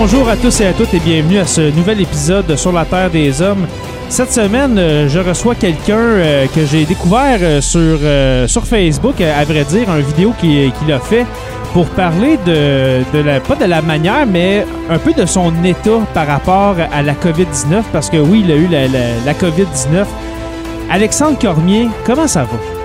Bonjour à tous et à toutes et bienvenue à ce nouvel épisode de Sur la Terre des Hommes. Cette semaine, euh, je reçois quelqu'un euh, que j'ai découvert euh, sur, sur Facebook, à vrai dire, un vidéo qu'il a fait pour parler de, la, pas de la manière, mais un peu de son état par rapport à la COVID-19, parce que oui, il a eu la, la- la COVID-19. Alexandre Cormier, comment ça va?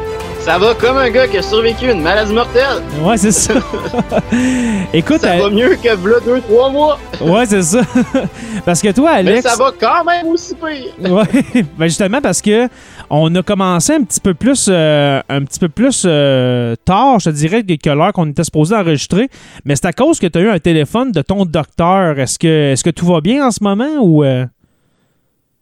Ça va comme un gars qui a survécu une maladie mortelle. Ouais, c'est ça. Écoute, Ça euh, va mieux que v'là deux, trois mois. ouais, c'est ça. parce que toi, Mais Alex. ça va quand même aussi pire. Ouais, ben justement parce que on a commencé un petit peu plus euh, un petit peu plus euh, tard, je te dirais, que l'heure qu'on était supposé enregistrer, mais c'est à cause que tu as eu un téléphone de ton docteur. Est-ce que est-ce que tout va bien en ce moment ou euh?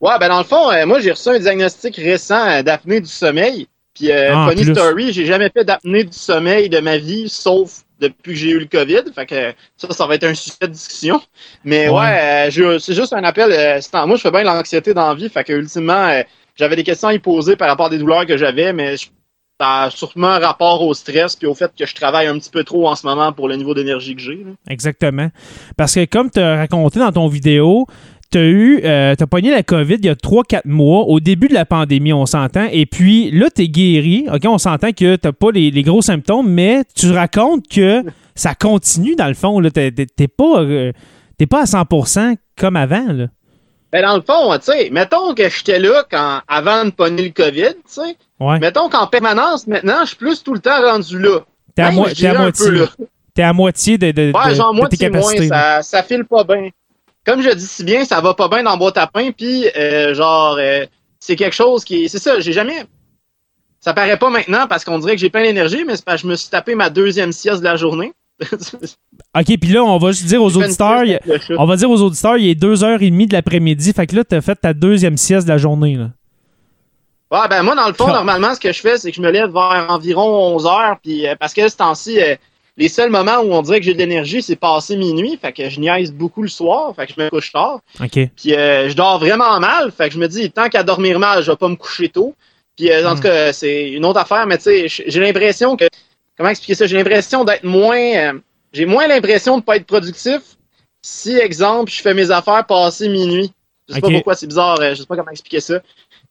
Ouais, ben dans le fond, euh, moi j'ai reçu un diagnostic récent euh, d'apnée du sommeil. Puis, euh, Ah, funny plus. story, j'ai jamais fait d'apnée du sommeil de ma vie, sauf depuis que j'ai eu le COVID. Fait que ça, ça va être un sujet de discussion. Mais Ouais. ouais, euh, c'est juste un appel. euh, c'est en- moi, je fais bien l'anxiété dans la vie. Fait que ultimement, euh, j'avais des questions à y poser par rapport à des douleurs que j'avais, mais je- ça a sûrement un rapport au stress puis au fait que je travaille un petit peu trop en ce moment pour le niveau d'énergie que j'ai. Exactement. Parce que comme tu as raconté dans ton vidéo, tu as eu euh, t'as pogné la COVID il y a 3-4 mois, au début de la pandémie, on s'entend. Et puis là, tu es guéri. OK, on s'entend que tu pas les, les gros symptômes, mais tu racontes que ça continue dans le fond. là. T'es pas, euh, pas à 100% comme avant. Là. Ben dans le fond, tu sais, mettons que j'étais là quand avant de pogner le COVID, tu sais. Ouais. Mettons qu'en permanence, maintenant, je suis plus tout le temps rendu là. T'es à, t'es à moitié. T'es à moitié de, de, Ouais, de- genre de tes moitié moins, capacités. là. ça, ça file pas bien. Comme je dis si bien, ça va pas bien dans boîte à pain, puis euh, genre, euh, c'est quelque chose qui... C'est ça, j'ai jamais... Ça paraît pas maintenant parce qu'on dirait que j'ai plein d'énergie, mais c'est parce que je me suis tapé ma deuxième sieste de la journée. OK, puis là, on va juste dire aux auditeurs, il- on va dire aux auditeurs, il est 2h30 de l'après-midi. Fait que là, t'as fait ta deuxième sieste de la journée. Là. Ouais, ben moi, dans le fond, Ah. normalement, ce que je fais, c'est que je me lève vers environ 11 heures, puis euh, parce que ce temps-ci, les seuls moments où on dirait que j'ai de l'énergie, c'est passé minuit, fait que je niaise beaucoup le soir, fait que je me couche tard, OK. puis euh, je dors vraiment mal, fait que je me dis, tant qu'à dormir mal, je vais pas me coucher tôt, puis euh, en Hmm. tout cas, c'est une autre affaire, mais tu sais, j'ai l'impression que, comment expliquer ça, j'ai l'impression d'être moins, euh, j'ai moins l'impression de pas être productif si, exemple, je fais mes affaires passer minuit. Je sais pas pourquoi c'est bizarre, je sais pas comment expliquer ça.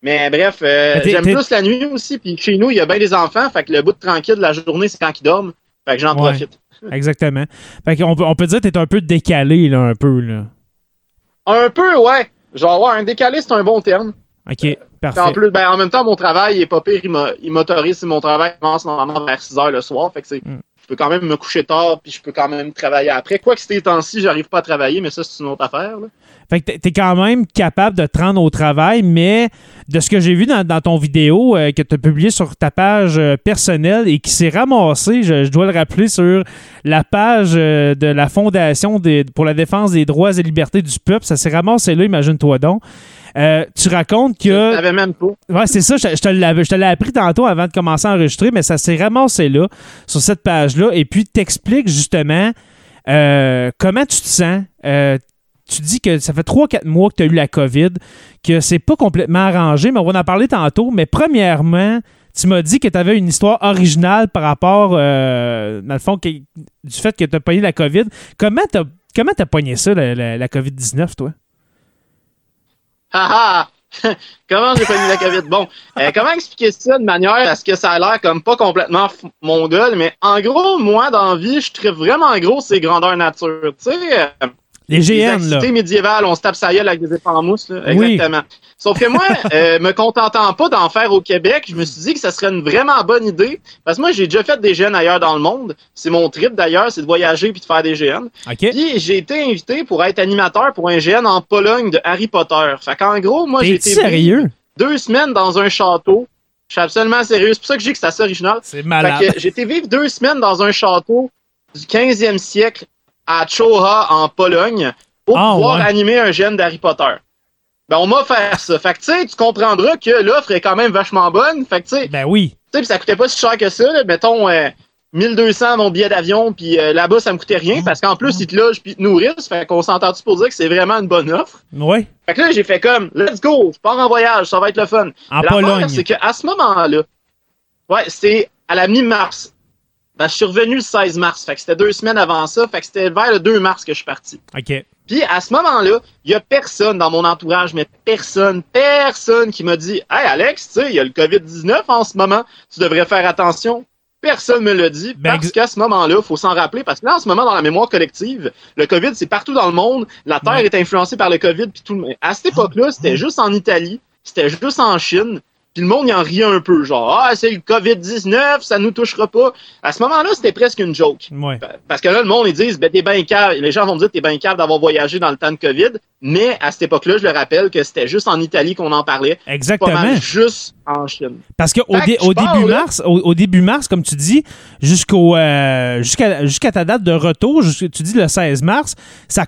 Mais bref, euh, j'aime plus la nuit aussi. Puis chez nous, il y a bien des enfants. Fait que le bout de tranquille de la journée, c'est quand ils dorment. Fait que j'en Ouais. profite. Exactement. Fait qu'on peut, on peut dire que t'es un peu décalé, là, un peu. Là. Un peu, ouais. Genre, ouais, un décalé, c'est un bon terme. OK, Puis parfait. en plus, ben, en même temps, mon travail il est pas pire. Il m'autorise si mon travail commence normalement vers 6 heures le soir. Fait que c'est. Mm. Je peux quand même me coucher tard, puis je peux quand même travailler après. Quoi que ces temps-ci, j'arrive pas à travailler, mais ça, c'est une autre affaire. là. Fait que t'es- quand même capable de te rendre au travail, mais de ce que j'ai vu dans, dans ton vidéo euh, que tu as publié sur ta page euh, personnelle et qui s'est ramassé, je, je dois le rappeler, sur la page euh, de la Fondation des- pour la défense des droits et libertés du peuple, ça s'est ramassé là, imagine-toi donc. Tu racontes Je que. savais même pas. Ouais, c'est ça, je, je te je l'ai appris tantôt avant de commencer à enregistrer, mais ça s'est ramassé là, sur cette page-là, et puis t'expliques justement euh, comment tu te sens. Euh, tu dis que ça fait 3-4 mois que tu as eu la COVID, que c'est pas complètement arrangé, mais on va en parler tantôt. Mais premièrement, tu m'as dit que tu avais une histoire originale par rapport, euh, dans le fond, du fait que tu as pogné la COVID. Comment tu as pogné ça, la, la COVID-19, toi? Ah comment j'ai pogné la COVID? Bon, euh, comment expliquer ça de manière à ce que ça a l'air comme pas complètement mon gueule, mais en gros, moi, dans vie, je trouve vraiment gros ces grandeurs nature. Tu sais, euh, les GN, là. médiévales, on se tape sa gueule avec des épées en mousse, là. Exactement. Sauf que moi, euh, me contentant pas d'en faire au Québec, je me suis dit que ça serait une vraiment bonne idée. Parce que moi, j'ai déjà fait des GN ailleurs dans le monde. C'est mon trip d'ailleurs, c'est de voyager puis de faire des GN. Puis j'ai été invité pour être animateur pour un GN en Pologne de Harry Potter. Fait qu'en gros, moi, j'ai été sérieux? deux semaines dans un château. Je suis absolument sérieux. C'est pour ça que je dis que c'est assez original. C'est malade. Fait que j'ai été vivre deux semaines dans un château du 15e siècle à Choha, en Pologne, pour ah, pouvoir animer un gène d'Harry Potter. Ben, on m'a fait ça. Fait que, tu sais, tu comprendras que l'offre est quand même vachement bonne. Fait que, tu sais. Ben oui. Tu sais, ça coûtait pas si cher que ça, là. Mettons, 1200 euh, mon billet d'avion, puis euh, là-bas, ça me coûtait rien, parce qu'en plus, ils te logent puis ils te nourrissent. Fait qu'on s'entend-tu pour dire que c'est vraiment une bonne offre? Oui. Fait que là, j'ai fait comme, let's go, je pars en voyage, ça va être le fun. En Pologne. c'est qu'à ce moment-là, ouais, c'est à la mi-mars. Ben, je suis revenu le 16 mars. Fait que c'était deux semaines avant ça. Fait que c'était vers le 2 mars que je suis parti. OK. Puis à ce moment-là, il y a personne dans mon entourage, mais personne, personne qui m'a dit Hey Alex, tu sais, il y a le COVID-19 en ce moment, tu devrais faire attention. Personne me l'a dit ben, parce qu'à ce moment-là, il faut s'en rappeler parce que là, en ce moment, dans la mémoire collective, le COVID, c'est partout dans le monde. La Terre est influencée par le COVID. Puis tout le... À cette époque-là, c'était juste en Italie, c'était juste en Chine. Puis le monde, il en riait un peu, genre, ah, c'est le COVID-19, ça nous touchera pas. À ce moment-là, c'était presque une joke. Parce que là, le monde, ils disent, ben, t'es bien. Les gens vont dire, t'es bien cave d'avoir voyagé dans le temps de COVID. Mais à cette époque-là, je le rappelle que c'était juste en Italie qu'on en parlait. Exactement. Pas mal juste en Chine. Parce qu'au au début mars, au, début mars, comme tu dis, jusqu'au euh, jusqu'à ta date de retour, tu dis le 16 mars, ça,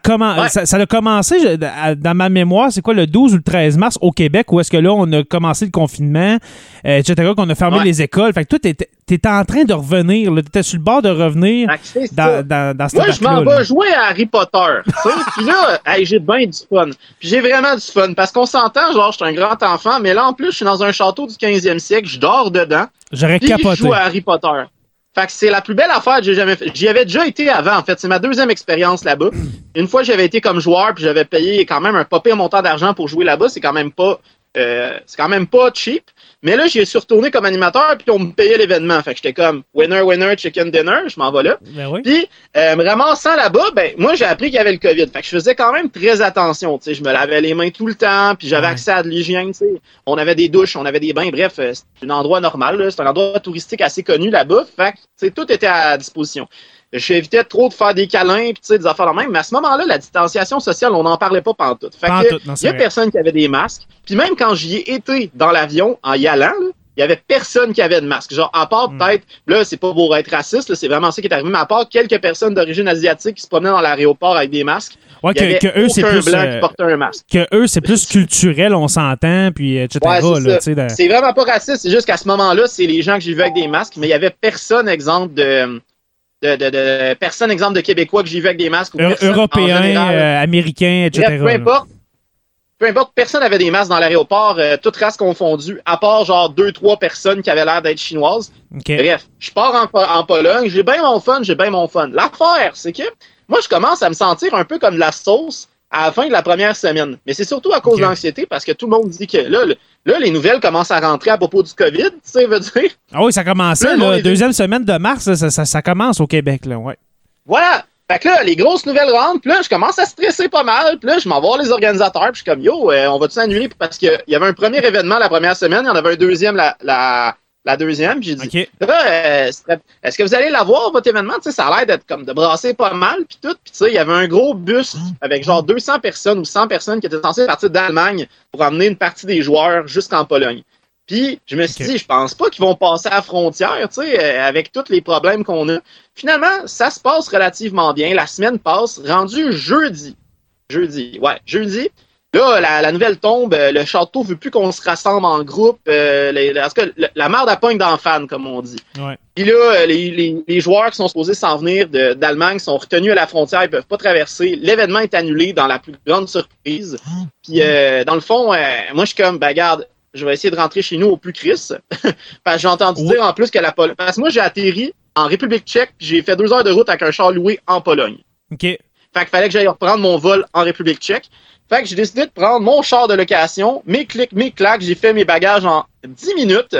ça, ça, a commencé dans ma mémoire, c'est quoi le 12 ou le 13 mars au Québec, où est-ce que là, on a commencé le confinement, euh, etc., qu'on a fermé les écoles. Fait que toi, t'étais en train de revenir, t'étais sur le bord de revenir dans, dans, dans, cette Moi, je m'en vais jouer à Harry Potter. Puis là, j'ai bien du fun. Puis j'ai vraiment du fun. Parce qu'on s'entend, genre, je suis un grand enfant, mais là, en plus, je suis dans un château du 15e siècle, je dors dedans. J'aurais capoté. je joue à Harry Potter. Fait que c'est la plus belle affaire que j'ai jamais fait. J'y avais déjà été avant, en fait. C'est ma deuxième expérience là-bas. Une fois, j'avais été comme joueur, puis j'avais payé quand même un pas pire montant d'argent pour jouer là-bas. C'est quand même pas, euh, c'est quand même pas cheap. Mais là, j'y suis retourné comme animateur, puis on me payait l'événement. Fait que j'étais comme winner, winner, chicken dinner, je m'en vais là. Ben puis, euh, vraiment, sans là-bas, ben, moi, j'ai appris qu'il y avait le COVID. Fait que je faisais quand même très attention. Je me lavais les mains tout le temps, puis j'avais accès à de l'hygiène. On avait des douches, on avait des bains. Bref, euh, c'est un endroit normal. C'est un endroit touristique assez connu là-bas. Fait que, tout était à disposition j'évitais trop de faire des câlins puis des affaires la même. Mais à ce moment-là, la distanciation sociale, on n'en parlait pas pantoute. Fait que, il y a personne qui avait des masques. Puis même quand j'y ai été dans l'avion en y allant, il y avait personne qui avait de masque. Genre, à part hmm. peut-être, là, c'est pas pour être raciste, c'est vraiment ça qui est arrivé, mais à part quelques personnes d'origine asiatique qui se promenaient dans l'aéroport avec des masques. Ouais, que, que, eux, c'est plus. Blanc qui portait un masque. Que eux, c'est plus culturel, on s'entend, puis etc. c'est vraiment pas raciste, c'est juste qu'à ce moment-là, c'est les gens que j'ai vus avec des masques, mais il y avait personne, exemple, de de, de, de personne, exemple de Québécois que j'ai vu avec des masques. Ou Européens, euh, Américains, etc. peu importe. Peu importe, personne n'avait des masques dans l'aéroport, euh, toutes races confondues, à part genre deux, trois personnes qui avaient l'air d'être chinoises. Bref, je pars en, en Pologne, j'ai bien mon fun, j'ai bien mon fun. L'affaire, c'est que moi, je commence à me sentir un peu comme de la sauce à la fin de la première semaine. Mais c'est surtout à cause de l'anxiété, parce que tout le monde dit que là, là, les nouvelles commencent à rentrer à propos du COVID, tu sais, veut dire. Ah oui, ça commence, la deuxième semaine de mars, ça, ça, ça, commence au Québec, là, ouais. Voilà! Fait que là, les grosses nouvelles rentrent, puis là, je commence à stresser pas mal, puis là, je m'en vais voir les organisateurs, puis je suis comme, yo, euh, on va tout annuler, parce qu'il y avait un premier événement la première semaine, il y en avait un deuxième la, la, la deuxième. J'ai dit, euh, est-ce que vous allez l'avoir, votre événement? sais ça a l'air d'être comme de brasser pas mal, puis tout. Puis il y avait un gros bus avec genre 200 personnes ou 100 personnes qui étaient censées partir d'Allemagne pour emmener une partie des joueurs jusqu'en Pologne. Puis je me suis dit, je pense pas qu'ils vont passer à la frontière, tu sais, euh, avec tous les problèmes qu'on a. Finalement, ça se passe relativement bien. La semaine passe, rendu jeudi. Jeudi, ouais, jeudi. Là, la, la nouvelle tombe, euh, le château veut plus qu'on se rassemble en groupe. Euh, les- en tout cas, le- la merde à pogne dans fan, comme on dit. Ouais. Puis là, euh, les, les- les joueurs qui sont supposés s'en venir de- d'Allemagne sont retenus à la frontière, ils peuvent pas traverser. L'événement est annulé dans la plus grande surprise. Puis euh, dans le fond, euh, moi je suis comme, ben regarde, je vais essayer de rentrer chez nous au plus Chris. Parce que j'ai entendu Ouais. dire en plus que la Pologne. Parce que moi j'ai atterri en République tchèque, puis j'ai fait deux heures de route avec un char loué en Pologne. OK. Fait qu'il fallait que j'aille reprendre mon vol en République tchèque. Fait que j'ai décidé de prendre mon char de location, mes clics, mes claques, j'ai fait mes bagages en 10 minutes.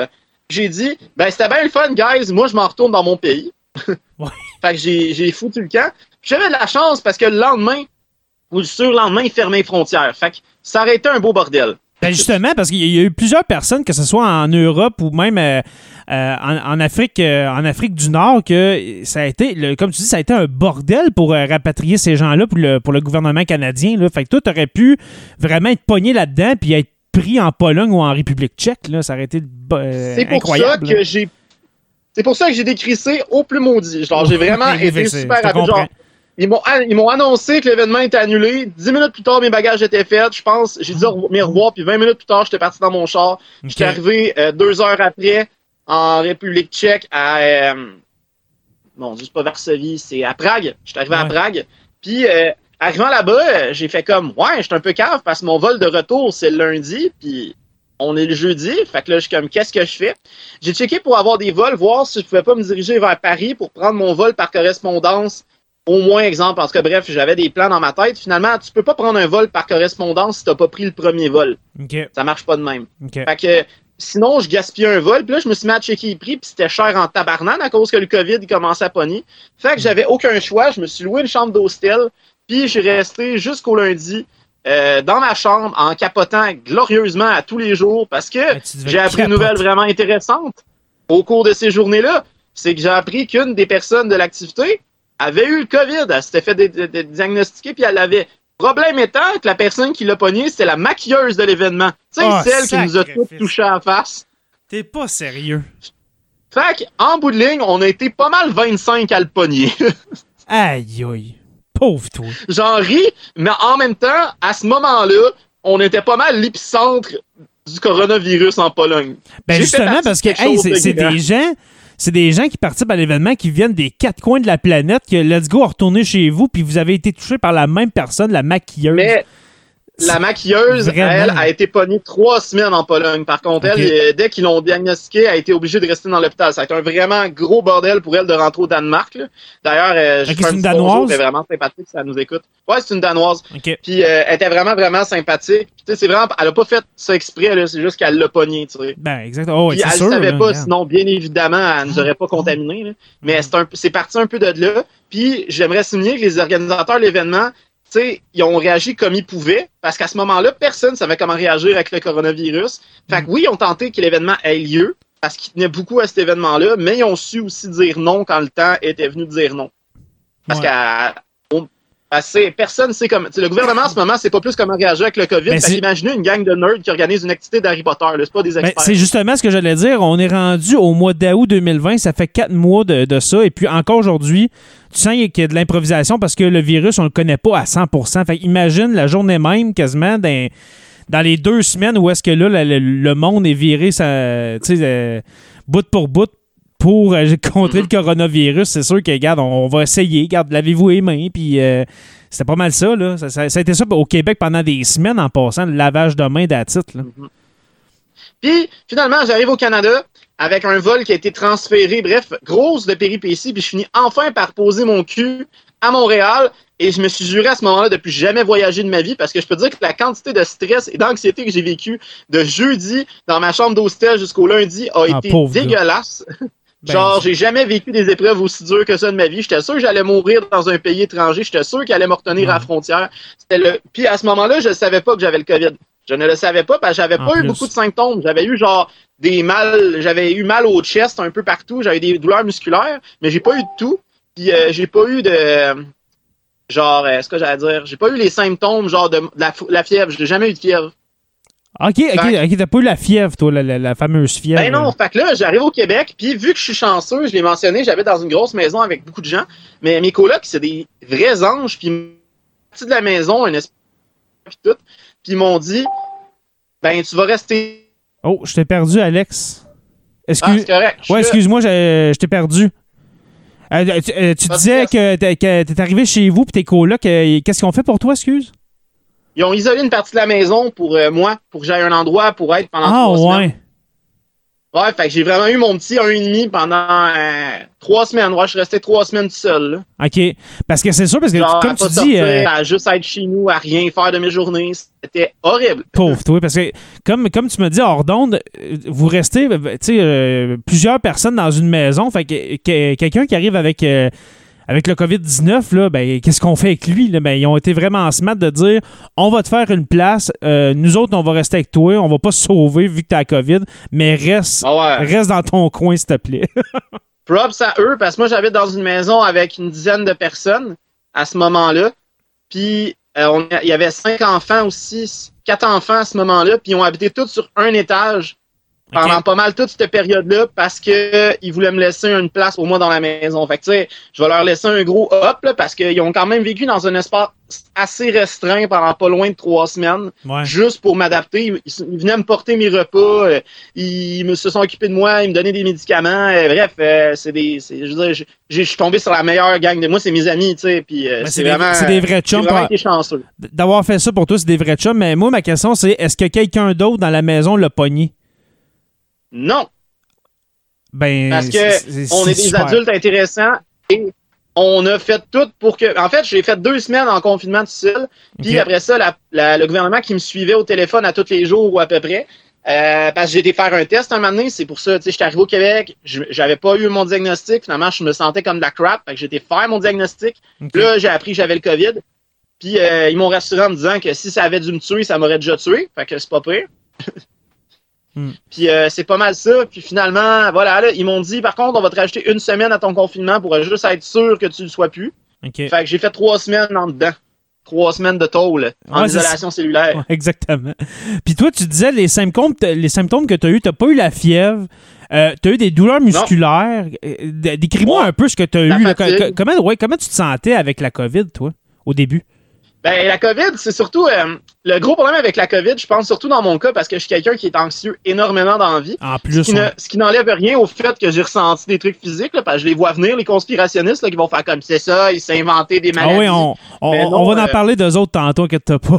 J'ai dit, ben c'était bien le fun, guys, moi je m'en retourne dans mon pays. Ouais. Fait que j'ai j'ai foutu le camp. J'avais de la chance parce que le lendemain, ou le surlendemain, ils fermaient les frontières. Fait que ça aurait été un beau bordel. Ben justement, parce qu'il y a eu plusieurs personnes, que ce soit en Europe ou même euh, euh, en, en Afrique, euh, en Afrique du Nord, que ça a été, le- comme tu dis, ça a été un bordel pour euh, rapatrier ces gens-là pour le, pour le gouvernement canadien. Là. Fait que toi, t'aurais pu vraiment être pogné là-dedans puis être pris en Pologne ou en République tchèque. Là. Ça aurait été C'est pour ça que j'ai. C'est pour ça que j'ai décrissé au plus maudit. Genre, j'ai vraiment été super rapide. Genre, ils m'ont, ils m'ont annoncé que l'événement était annulé. Dix minutes plus tard, mes bagages étaient faits. Je pense, j'ai dit au revoir- puis 20 minutes plus tard, j'étais parti dans mon char. J'étais Ok. arrivé euh, deux heures après en République tchèque à. Euh, bon, juste pas Varsovie, c'est à Prague. J'étais arrivé à. Prague. Puis, euh, arrivant là-bas, euh, j'ai fait comme, ouais, j'étais un peu cave parce que mon vol de retour, c'est le lundi, puis on est le jeudi. Fait que là, je suis comme, qu'est-ce que je fais? J'ai checké pour avoir des vols, voir si je pouvais pas me diriger vers Paris pour prendre mon vol par correspondance. Au moins, exemple, en tout cas, bref, j'avais des plans dans ma tête. Finalement, tu peux pas prendre un vol par correspondance si t'as pas pris le premier vol. OK. Ça marche pas de même. Fait que sinon, je gaspillais un vol. Puis là, je me suis mis à checker les prix. Puis c'était cher en tabarnane à cause que le COVID commençait à pogner. Fait que j'avais aucun choix. Je me suis loué une chambre d'hostel. Puis j'ai resté jusqu'au lundi euh, dans ma chambre en capotant glorieusement à tous les jours parce que j'ai appris une nouvelle vraiment intéressante au cours de ces journées-là. C'est que j'ai appris qu'une des personnes de l'activité avait eu le COVID. Elle s'était fait diagnostiquer puis elle l'avait. Problème étant que la personne qui l'a pogné, c'était la maquilleuse de l'événement. Tu sais, Ah, celle qui nous a tous touché à la face. T'es pas sérieux. Fait en bout de ligne, on a été pas mal 25 à le pogner. Aïe, aïe. Pauvre toi. J'en ris, mais en même temps, à ce moment-là, on était pas mal l'épicentre du coronavirus en Pologne. Ben justement, parce que hey, c'est des gens. C'est des gens qui participent à l'événement qui viennent des quatre coins de la planète, que let's go, retourner chez vous, puis vous avez été touché par la même personne, la maquilleuse. La maquilleuse, Vraiment. elle, a été pognée trois semaines en Pologne. Par contre, elle, euh, dès qu'ils l'ont diagnostiquée, elle a été obligée de rester dans l'hôpital. Ça a été un vraiment gros bordel pour elle de rentrer au Danemark. D'ailleurs, euh, je Ok, fais un c'est une Danoise? Elle est vraiment sympathique, ça nous écoute. Ouais, c'est une Danoise. OK. Puis euh, elle était vraiment, vraiment sympathique. Puis, tu sais, c'est vraiment, elle a pas fait ça exprès, c'est juste qu'elle l'a pogné, tu sais. Ben, exactement. Oh, Puis elle sûr. savait là, pas, regarde. sinon, bien évidemment, elle nous aurait pas contaminé. là. Mais c'est un- c'est parti un peu de là. Puis j'aimerais souligner que les organisateurs de l'événement, tu sais, ils ont réagi comme ils pouvaient, parce qu'à ce moment-là, personne ne savait comment réagir avec le coronavirus. Fait que oui, ils ont tenté que l'événement ait lieu, parce qu'ils tenaient beaucoup à cet événement-là, mais ils ont su aussi dire non quand le temps était venu de dire non. Parce Ouais. qu'à personne sait comment. Le gouvernement en ce moment, c'est pas plus comment réagir avec le COVID. Ben, qu'imaginez une gang de nerds qui organise une activité d'Harry Potter. C'est pas des Ben, experts. c'est justement ce que j'allais dire. On est rendu au mois d'août 2020. Ça fait quatre mois de, de ça. Et puis encore aujourd'hui, tu sens qu'il y a de l'improvisation parce que le virus, on le connaît pas à 100 Fait imagine la journée même, quasiment, dans, dans les deux semaines où est-ce que là, le, monde est viré ça, euh, bout pour bout pour euh, contrer le coronavirus. C'est sûr que, regarde, on, on va essayer. Regarde, lavez-vous les mains. Puis euh, c'était pas mal ça, là. Ça, ça- ça a été ça au Québec pendant des semaines en passant, le lavage de mains d'attitude, là. Puis finalement, j'arrive au Canada avec un vol qui a été transféré. Bref, grosse de péripéties. Puis je finis enfin par poser mon cul à Montréal. Et je me suis juré à ce moment-là de plus jamais voyager de ma vie parce que je peux dire que la quantité de stress et d'anxiété que j'ai vécu de jeudi dans ma chambre d'hostel jusqu'au lundi a Ah, été dégueulasse. Ben, Genre, j'ai jamais vécu des épreuves aussi dures que ça de ma vie. J'étais sûr que j'allais mourir dans un pays étranger. J'étais sûr qu'il allait me retenir à la frontière. C'était le. Puis à ce moment-là, je ne savais pas que j'avais le COVID. Je ne le savais pas parce que j'avais pas eu beaucoup de symptômes. J'avais eu genre des mal, j'avais eu mal au chest un peu partout. J'avais des douleurs musculaires, mais j'ai pas eu de tout. Puis euh, j'ai pas eu de genre, euh, ce que j'allais dire, j'ai pas eu les symptômes genre de, de la, la fièvre. J'ai jamais eu de fièvre. OK, OK, t'as pas eu la fièvre, toi, la, la- la fameuse fièvre. Ben non, fait que là, j'arrive au Québec, puis vu que je suis chanceux, je l'ai mentionné, j'habite dans une grosse maison avec beaucoup de gens, mais mes colocs, c'est des vrais anges, puis une partie de la maison, un esprit, puis tout. puis ils m'ont dit, ben, tu vas rester. Oh, je t'ai perdu, Alex. Ah, Excuse... c'est correct. Ouais, excuse-moi, je, je t'ai perdu. Euh, tu euh, tu disais stress. que t'es- que t'es arrivé chez vous puis tes colocs. euh, Qu'est-ce qu'ils ont fait pour toi, excuse? Ils ont isolé une partie de la maison pour euh, moi, pour que j'aille un endroit pour être pendant Ah, trois semaines. ouais. Ouais, fait que j'ai vraiment eu mon petit un et demi pendant euh, trois semaines. Ouais, je suis resté trois semaines tout seul. Là. OK. Parce que c'est sûr, parce que Genre, comme tu dis, euh, à juste être chez nous, à rien faire de mes journées. C'était horrible. pauvre toi, parce que comme, comme tu me dis hors d'onde, vous restez, tu sais, euh, plusieurs personnes dans une maison. Fait que, que- quelqu'un qui arrive avec. Avec le COVID-19, là, ben, qu'est-ce qu'on fait avec lui? Là? Ben, ils ont été vraiment smart de dire on va te faire une place, euh, nous autres, on va rester avec toi, on va pas se sauver vu que t'as la COVID, mais reste, Ah ouais. reste dans ton coin, s'il te plaît. Props à eux, parce que moi, j'habite dans une maison avec une dizaine de personnes à ce moment-là. Puis, euh, on- il y avait cinq enfants aussi, quatre enfants à ce moment-là, puis ils ont habité tous sur un étage pendant pas mal toute cette période-là parce que euh, ils voulaient me laisser une place pour moi dans la maison. Fait que, tu sais, je vais leur laisser un gros hop, là, parce qu'ils ont quand même vécu dans un espace assez restreint pendant pas loin de trois semaines Ouais. juste pour m'adapter. Ils, ils venaient me porter mes repas, euh, ils me se sont occupés de moi, ils me donnaient des médicaments. euh, bref, euh, c'est des, je veux dire, je suis tombé sur la meilleure gang de moi, c'est mes amis, tu sais. Puis c'est vraiment, c'est des vrais chums. vraiment par- été chanceux. D'avoir fait ça pour toi, c'est des vrais chums. Mais moi, ma question, c'est est-ce que quelqu'un d'autre dans la maison l'a pogné? Non, Ben, parce que on est des super. adultes intéressants et on a fait tout pour que. En fait, j'ai fait deux semaines en confinement tout seul. Puis après ça, la- la- le gouvernement qui me suivait au téléphone à tous les jours ou à peu près. euh, parce que j'ai été faire un test un moment donné, c'est pour ça, tu sais, j'étais arrivé au Québec, j'avais pas eu mon diagnostic, finalement, je me sentais comme de la crap, fait que j'ai été faire mon diagnostic, là, j'ai appris que j'avais le COVID, puis euh, ils m'ont rassuré en me disant que si ça avait dû me tuer, ça m'aurait déjà tué, fait que c'est pas pire. Hmm. Puis euh, c'est pas mal ça, puis finalement, voilà, là, ils m'ont dit, par contre, on va te rajouter une semaine à ton confinement pour juste être sûr que tu le sois plus. Fait que j'ai fait trois semaines en dedans. Trois semaines de tôle en Ouais, isolation cellulaire. Ouais, exactement. Puis toi, tu disais les symptômes, les symptômes que tu as eu, tu pas eu la fièvre, euh, tu as eu des douleurs musculaires. Euh, Décris-moi Ouais. un peu ce que tu as La eu. là. Comment, ouais, comment tu te sentais avec la COVID, toi, au début? Ben, la COVID, c'est surtout euh, le gros problème avec la COVID, je pense surtout dans mon cas, parce que je suis quelqu'un qui est anxieux énormément dans la vie. En Ce plus, ce qui n'enlève rien au fait que j'ai ressenti des trucs physiques, là, parce que je les vois venir, les conspirationnistes, là, qui vont faire comme c'est ça, ils s'inventer des Ah maladies. oui, on, on, on va en euh, parler d'eux autres tantôt, que t'as pas.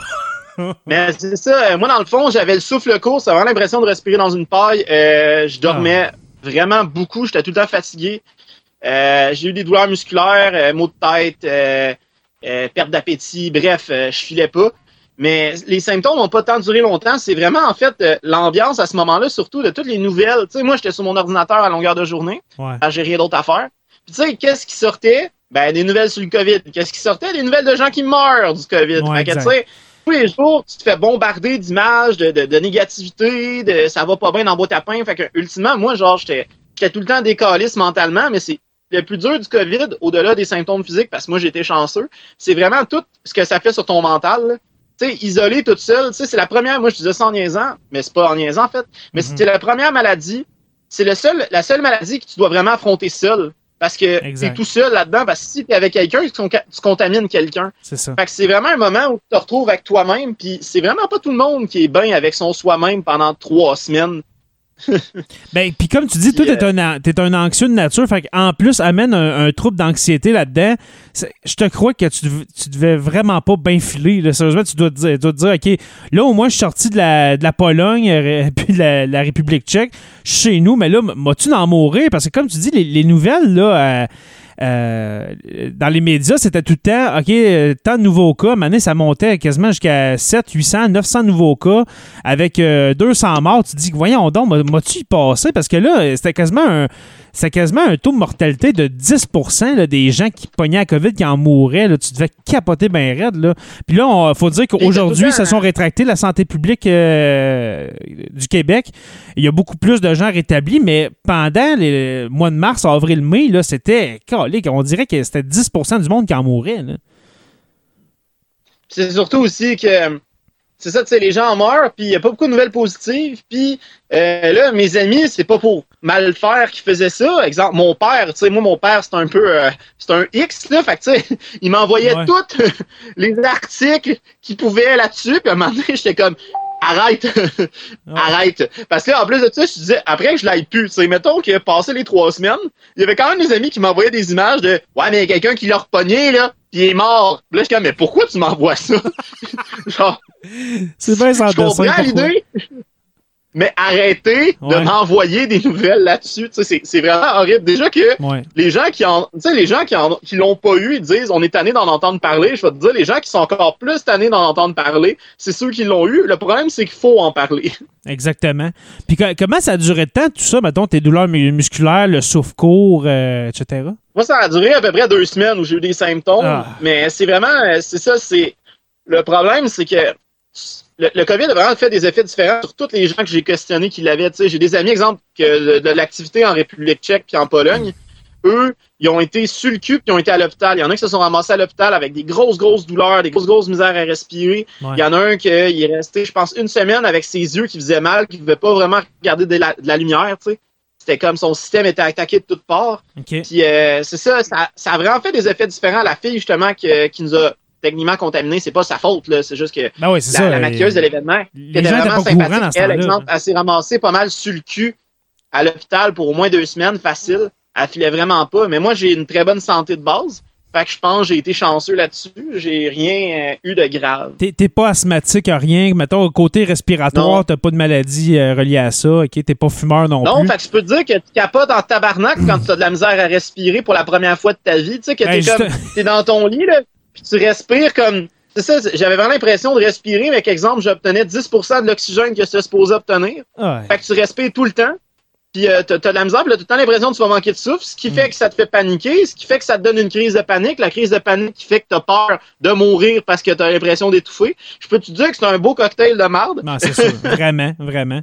Mais c'est ça, euh, moi, dans le fond, j'avais le souffle court, j'avais vraiment l'impression de respirer dans une paille. Euh, je dormais vraiment beaucoup, j'étais tout le temps fatigué. Euh, j'ai eu des douleurs musculaires, euh, maux de tête, euh, perte d'appétit, bref, euh, je filais pas. Mais les symptômes n'ont pas tant duré longtemps. C'est vraiment, en fait, euh, l'ambiance à ce moment-là, surtout de toutes les nouvelles. Tu sais, moi, j'étais sur mon ordinateur à longueur de journée. Ouais. J'ai rien d'autre à faire. Puis tu sais, qu'est-ce qui sortait? Ben, des nouvelles sur le COVID. Qu'est-ce qui sortait? Des nouvelles de gens qui meurent du COVID. Ouais, fait que, tu sais, tous les jours, tu te fais bombarder d'images, de, de, de négativité, de ça va pas bien dans beau tapin. Fait que, ultimement, moi, genre, j'étais j'étais tout le temps décaliste mentalement, mais c'est le plus dur du COVID, au-delà des symptômes physiques, parce que moi, j'étais chanceux, c'est vraiment tout ce que ça fait sur ton mental. là. Tu sais, isolé toute seule, c'est la première, moi, je disais ça en niaisant, mais c'est pas en niaisant, en fait, mais Mhm. c'est la première maladie c'est le seul, la seule maladie que tu dois vraiment affronter seul. Parce que tu es tout seul là-dedans. Parce que si tu es avec quelqu'un, tu contamines quelqu'un. C'est ça. Fait que c'est vraiment un moment où tu te retrouves avec toi-même. Puis c'est vraiment pas tout le monde qui est bien avec son soi-même pendant trois semaines. Ben, puis comme tu dis, toi, t'es un, un anxieux de nature, fait en plus, amène un, un trouble d'anxiété là-dedans. Je te crois que tu, tu devais vraiment pas bien filer. là. Sérieusement, tu dois, te dire, tu dois te dire, OK, là, au moins, je suis sorti de la, de la Pologne, euh, puis de la, la République tchèque, je suis chez nous, mais là, m'as-tu d'en mourir? Parce que comme tu dis, les, les nouvelles, là, euh, euh, dans les médias, c'était tout le temps, OK, euh, tant de nouveaux cas. Maintenant, ça montait quasiment jusqu'à 7, 800, 900 nouveaux cas avec euh, 200 morts. Tu te dis, voyons donc, m'a- m'as-tu passé? Parce que là, c'était quasiment un. C'était quasiment un taux de mortalité de 10 là, des gens qui pognaient la COVID qui en mouraient. là. Tu devais capoter bien raide. Là. Puis là, il faut dire qu'aujourd'hui, temps, sont rétractés la santé publique euh, du Québec. Il y a beaucoup plus de gens rétablis, mais pendant les mois de mars, avril, mai, là, c'était calique. On dirait que c'était 10 du monde qui en mourait. là. C'est surtout aussi que c'est ça, tu sais, les gens meurent, puis il n'y a pas beaucoup de nouvelles positives. Puis euh, là, mes amis, c'est pas pour mal faire qui faisait ça. Exemple, mon père, tu sais, moi, mon père, c'est un peu, euh, c'est un X, là. Fait que, tu sais, il m'envoyait Ouais. tous les articles qu'il pouvait là-dessus. Puis à un moment donné, j'étais comme, arrête, arrête. Parce que en plus de ça, je disais, après que je l'aille plus, tu sais, mettons que passé les trois semaines, il y avait quand même des amis qui m'envoyaient des images de, ouais, mais il y a quelqu'un qui l'a repogné, là, puis il est mort. Puis là, je suis comme, mais pourquoi tu m'envoies ça? Genre, C'est bien sans je comprends l'idée? Mais arrêtez Ouais. de m'envoyer des nouvelles là-dessus. C'est vraiment horrible. Déjà que Ouais. les gens qui en, tu sais, les gens qui en, qui l'ont pas eu, ils disent, on est tanné d'en entendre parler. Je vais te dire, les gens qui sont encore plus tannés d'en entendre parler, c'est ceux qui l'ont eu. Le problème, c'est qu'il faut en parler. Exactement. Puis co- comment ça a duré de temps, tout ça, mettons, tes douleurs mu- musculaires, le souffle court, euh, etc.? Moi, ça a duré à peu près deux semaines où j'ai eu des symptômes. Ah. Mais c'est vraiment, euh, c'est ça, c'est, le problème, c'est que le, le COVID a vraiment fait des effets différents sur tous les gens que j'ai questionnés qui l'avaient. J'ai des amis, exemple, que de, de l'activité en République tchèque puis en Pologne, eux, ils ont été sur le cul puis ils ont été à l'hôpital. Il y en a qui se sont ramassés à l'hôpital avec des grosses, grosses douleurs, des grosses, grosses misères à respirer. Ouais. Il y en a un qui est resté, je pense, une semaine avec ses yeux qui faisaient mal, qui ne pouvait pas vraiment regarder de la, de la lumière, tu sais. C'était comme son système était attaqué de toutes parts. Puis euh, c'est ça, ça, ça a vraiment fait des effets différents. La fille, justement, qui nous a techniquement contaminés, c'est pas sa faute, là. C'est juste que Ben oui, la, ça. la maquilleuse de l'événement, qui était vraiment dans sympathique, ce elle, temps-là. exemple, elle s'est ramassée pas mal sur le cul à l'hôpital pour au moins deux semaines, facile. Elle filait vraiment pas. Mais moi, j'ai une très bonne santé de base. Fait que je pense que j'ai été chanceux là-dessus. J'ai rien euh, eu de grave. T'es pas asthmatique, rien. Mettons, côté respiratoire, Non. t'as pas de maladie euh, reliée à ça. OK? T'es pas fumeur non, Non, plus. fait que je peux te dire que tu capotes en tabarnak quand tu as de la misère à respirer pour la première fois de ta vie. Tu sais, que Ben, t'es comme, t'es dans ton lit, là, puis tu respires comme. C'est ça, j'avais vraiment l'impression de respirer, mais qu'exemple, j'obtenais 10% de l'oxygène que c'était supposé obtenir. Ouais. Fait que tu respires tout le temps. Puis euh, t'as, t'as de la misère, puis là, t'as tout le temps l'impression que tu vas manquer de souffle, ce qui Mm. fait que ça te fait paniquer, ce qui fait que ça te donne une crise de panique, la crise de panique qui fait que t'as peur de mourir parce que t'as l'impression d'étouffer. Je peux te dire que c'est un beau cocktail de marde. Non, c'est ça. vraiment, vraiment.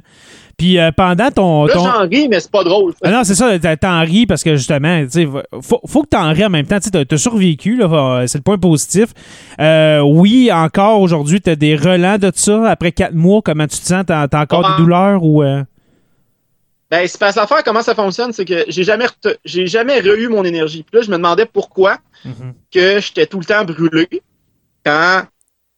Puis euh, pendant ton. Là, ton- j'en ris, mais c'est pas drôle. Ah non, c'est ça, t'en- ris parce que justement, tu sais, faut, faut que t'en ris en même temps. Tu t'as- survécu, là, c'est le point positif. Euh, oui, encore aujourd'hui, t'as des relents de ça. Après quatre mois, comment tu te sens? T'as encore des douleurs ou. euh? Ben, c'est parce l'affaire, comment ça fonctionne, c'est que j'ai jamais, j'ai jamais re-eu mon énergie. Puis là, je me demandais pourquoi Mhm. que j'étais tout le temps brûlé quand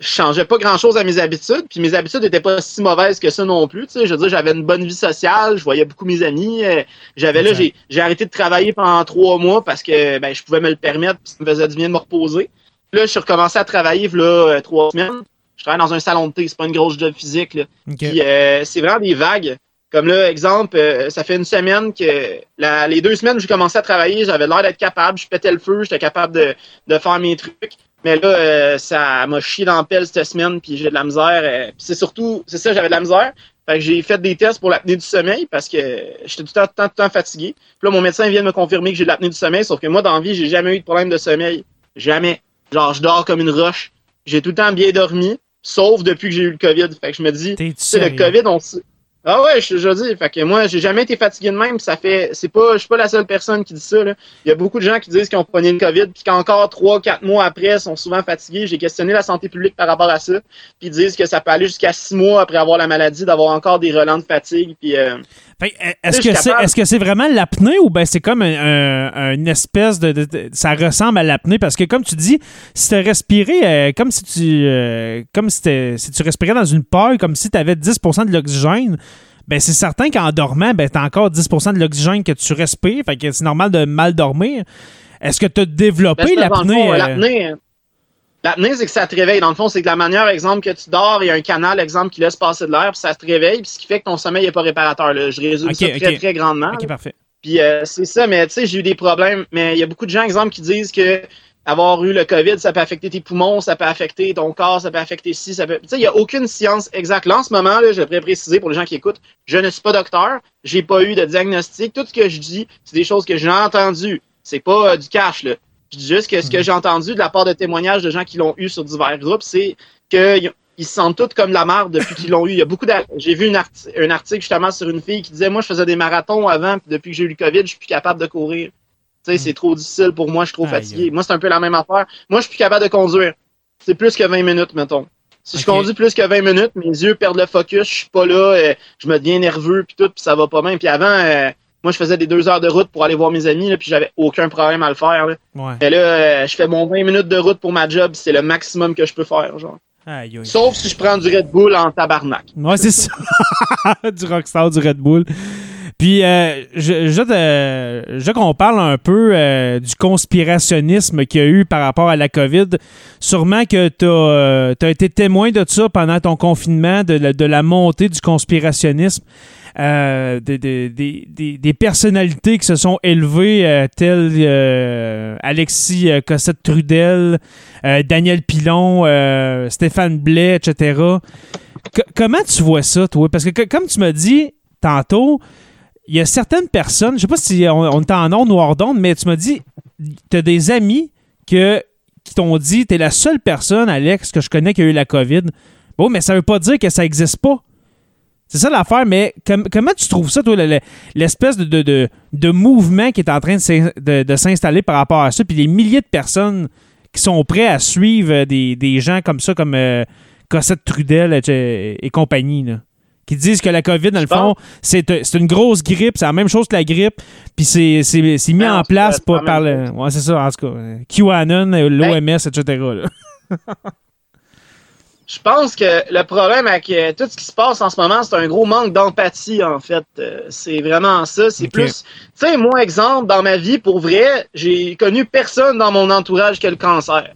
je changeais pas grand chose à mes habitudes. Puis mes habitudes étaient pas si mauvaises que ça non plus. Tu sais, je veux dire, j'avais une bonne vie sociale, je voyais beaucoup mes amis. euh, J'avais là, j'ai, arrêté de travailler pendant trois mois parce que ben, je pouvais me le permettre, puis ça me faisait du bien de me reposer. Là, je suis recommencé à travailler là, euh, trois semaines. Je travaille dans un salon de thé, c'est pas une grosse job physique. Là. OK. Puis euh, c'est vraiment des vagues. Comme là, exemple, euh, ça fait une semaine que la- les deux semaines où j'ai commencé à travailler, j'avais l'air d'être capable, je pétais le feu, j'étais capable de, de faire mes trucs. Mais là, euh, ça m'a chié dans la pelle cette semaine, puis j'ai de la misère. euh, c'est surtout, c'est ça, j'avais de la misère. Fait que j'ai fait des tests pour l'apnée du sommeil parce que j'étais tout le temps, tout le temps, tout le temps fatigué. Puis là, mon médecin vient de me confirmer que j'ai de l'apnée du sommeil, sauf que moi, dans la vie, j'ai jamais eu de problème de sommeil. Jamais. Genre, je dors comme une roche. J'ai tout le temps bien dormi, sauf depuis que j'ai eu le COVID. Fait que je me dis, sais, le? COVID, on s- Ah ouais, je, je dis, fait que moi, j'ai jamais été fatigué de même, ça fait, c'est pas, je suis pas la seule personne qui dit ça, là. Il y a beaucoup de gens qui disent qu'ils ont pogné le COVID, puis qu'encore trois, quatre mois après, sont souvent fatigués. J'ai questionné la santé publique par rapport à ça, puis ils disent que ça peut aller jusqu'à six mois après avoir la maladie, d'avoir encore des relents de fatigue, puis euh, Est-ce que c'est vraiment l'apnée ou ben c'est comme un- un- une espèce de, de- de- ça ressemble à l'apnée? Parce que comme tu dis si tu respirais euh, comme si tu euh, comme si, si tu respirais dans une paille comme si tu avais 10% de l'oxygène ben c'est certain qu'en dormant ben tu as encore 10% de l'oxygène que tu respires fait que c'est normal de mal dormir. Est-ce que tu as Ben, développé le l'apnée euh, L'apnée, c'est que ça te réveille. Dans le fond, c'est que la manière, exemple, que tu dors, il y a un canal, exemple, qui laisse passer de l'air, puis ça te réveille, puis ce qui fait que ton sommeil n'est pas réparateur. Là. Je résume ça très, très grandement. OK, parfait. Puis euh, c'est ça, mais tu sais, j'ai eu des problèmes. Mais il y a beaucoup de gens, exemple, qui disent que avoir eu le COVID, ça peut affecter tes poumons, ça peut affecter ton corps, ça peut affecter ci, ça peut. Tu sais, il n'y a aucune science exacte. Là, en ce moment, là, je devrais préciser pour les gens qui écoutent, je ne suis pas docteur, j'ai pas eu de diagnostic. Tout ce que je dis, c'est des choses que j'ai entendues. C'est pas euh, du cash, là. Je dis juste que ce que j'ai entendu de la part de témoignages de gens qui l'ont eu sur divers groupes, c'est qu'ils ils se sentent tous comme la merde depuis qu'ils l'ont eu. Il y a beaucoup d'ar- J'ai vu une un article justement sur une fille qui disait Moi, je faisais des marathons avant, puis depuis que j'ai eu le COVID, je suis plus capable de courir. Tu sais, c'est trop difficile pour moi, je suis trop fatigué. Moi, c'est un peu la même affaire. Moi, je suis plus capable de conduire. C'est plus que 20 minutes, mettons. Si je conduis plus que 20 minutes, mes yeux perdent le focus, je suis pas là, euh, je me deviens nerveux, puis tout, puis ça va pas bien. Puis avant, euh, Moi, je faisais des deux heures de route pour aller voir mes amis, là, puis j'avais aucun problème à le faire. Là. Ouais. Et là, euh, je fais mon 20 minutes de route pour ma job, c'est le maximum que je peux faire, genre. Aïe, aïe. Sauf si je prends du Red Bull en tabarnak. Ouais, c'est ça. du Rockstar, du Red Bull. Puis, euh, je, je, veux qu'on parle un peu euh, du conspirationnisme qu'il y a eu par rapport à la COVID. Sûrement que tu as, été témoin de ça pendant ton confinement, de, la- montée du conspirationnisme. Euh, des- des- des- des- personnalités qui se sont élevées, euh, telles euh, Alexis euh, Cossette-Trudel, euh, Daniel Pilon, euh, Stéphane Blais, etc. Co- comment tu vois ça, toi? Parce que co- comme tu m'as dit tantôt, il y a certaines personnes, je sais pas si on, on est en ou hors d'onde, mais tu m'as dit, tu as des amis que, qui t'ont dit, tu es la seule personne, Alex, que je connais qui a eu la COVID. Bon, mais ça veut pas dire que ça existe pas. C'est ça l'affaire, mais com- comment tu trouves ça, toi, le- le- l'espèce de, de, de- mouvement qui est en train de s'in- de, de s'installer par rapport à ça, puis les milliers de personnes qui sont prêts à suivre des, des gens comme ça, comme euh, Cossette Trudel et, et compagnie, là, qui disent que la COVID, dans le fond, c'est euh, c'est une grosse grippe, c'est la même chose que la grippe, puis c'est mis Non, en place pas- par, le... Ouais, c'est ça, en tout cas. QAnon, euh, l'OMS, etc. là. Je pense que le problème avec euh, tout ce qui se passe en ce moment, c'est un gros manque d'empathie, en fait. C'est vraiment ça. C'est plus. Tu sais, moi, exemple, dans ma vie, pour vrai, j'ai connu personne dans mon entourage qui a le cancer.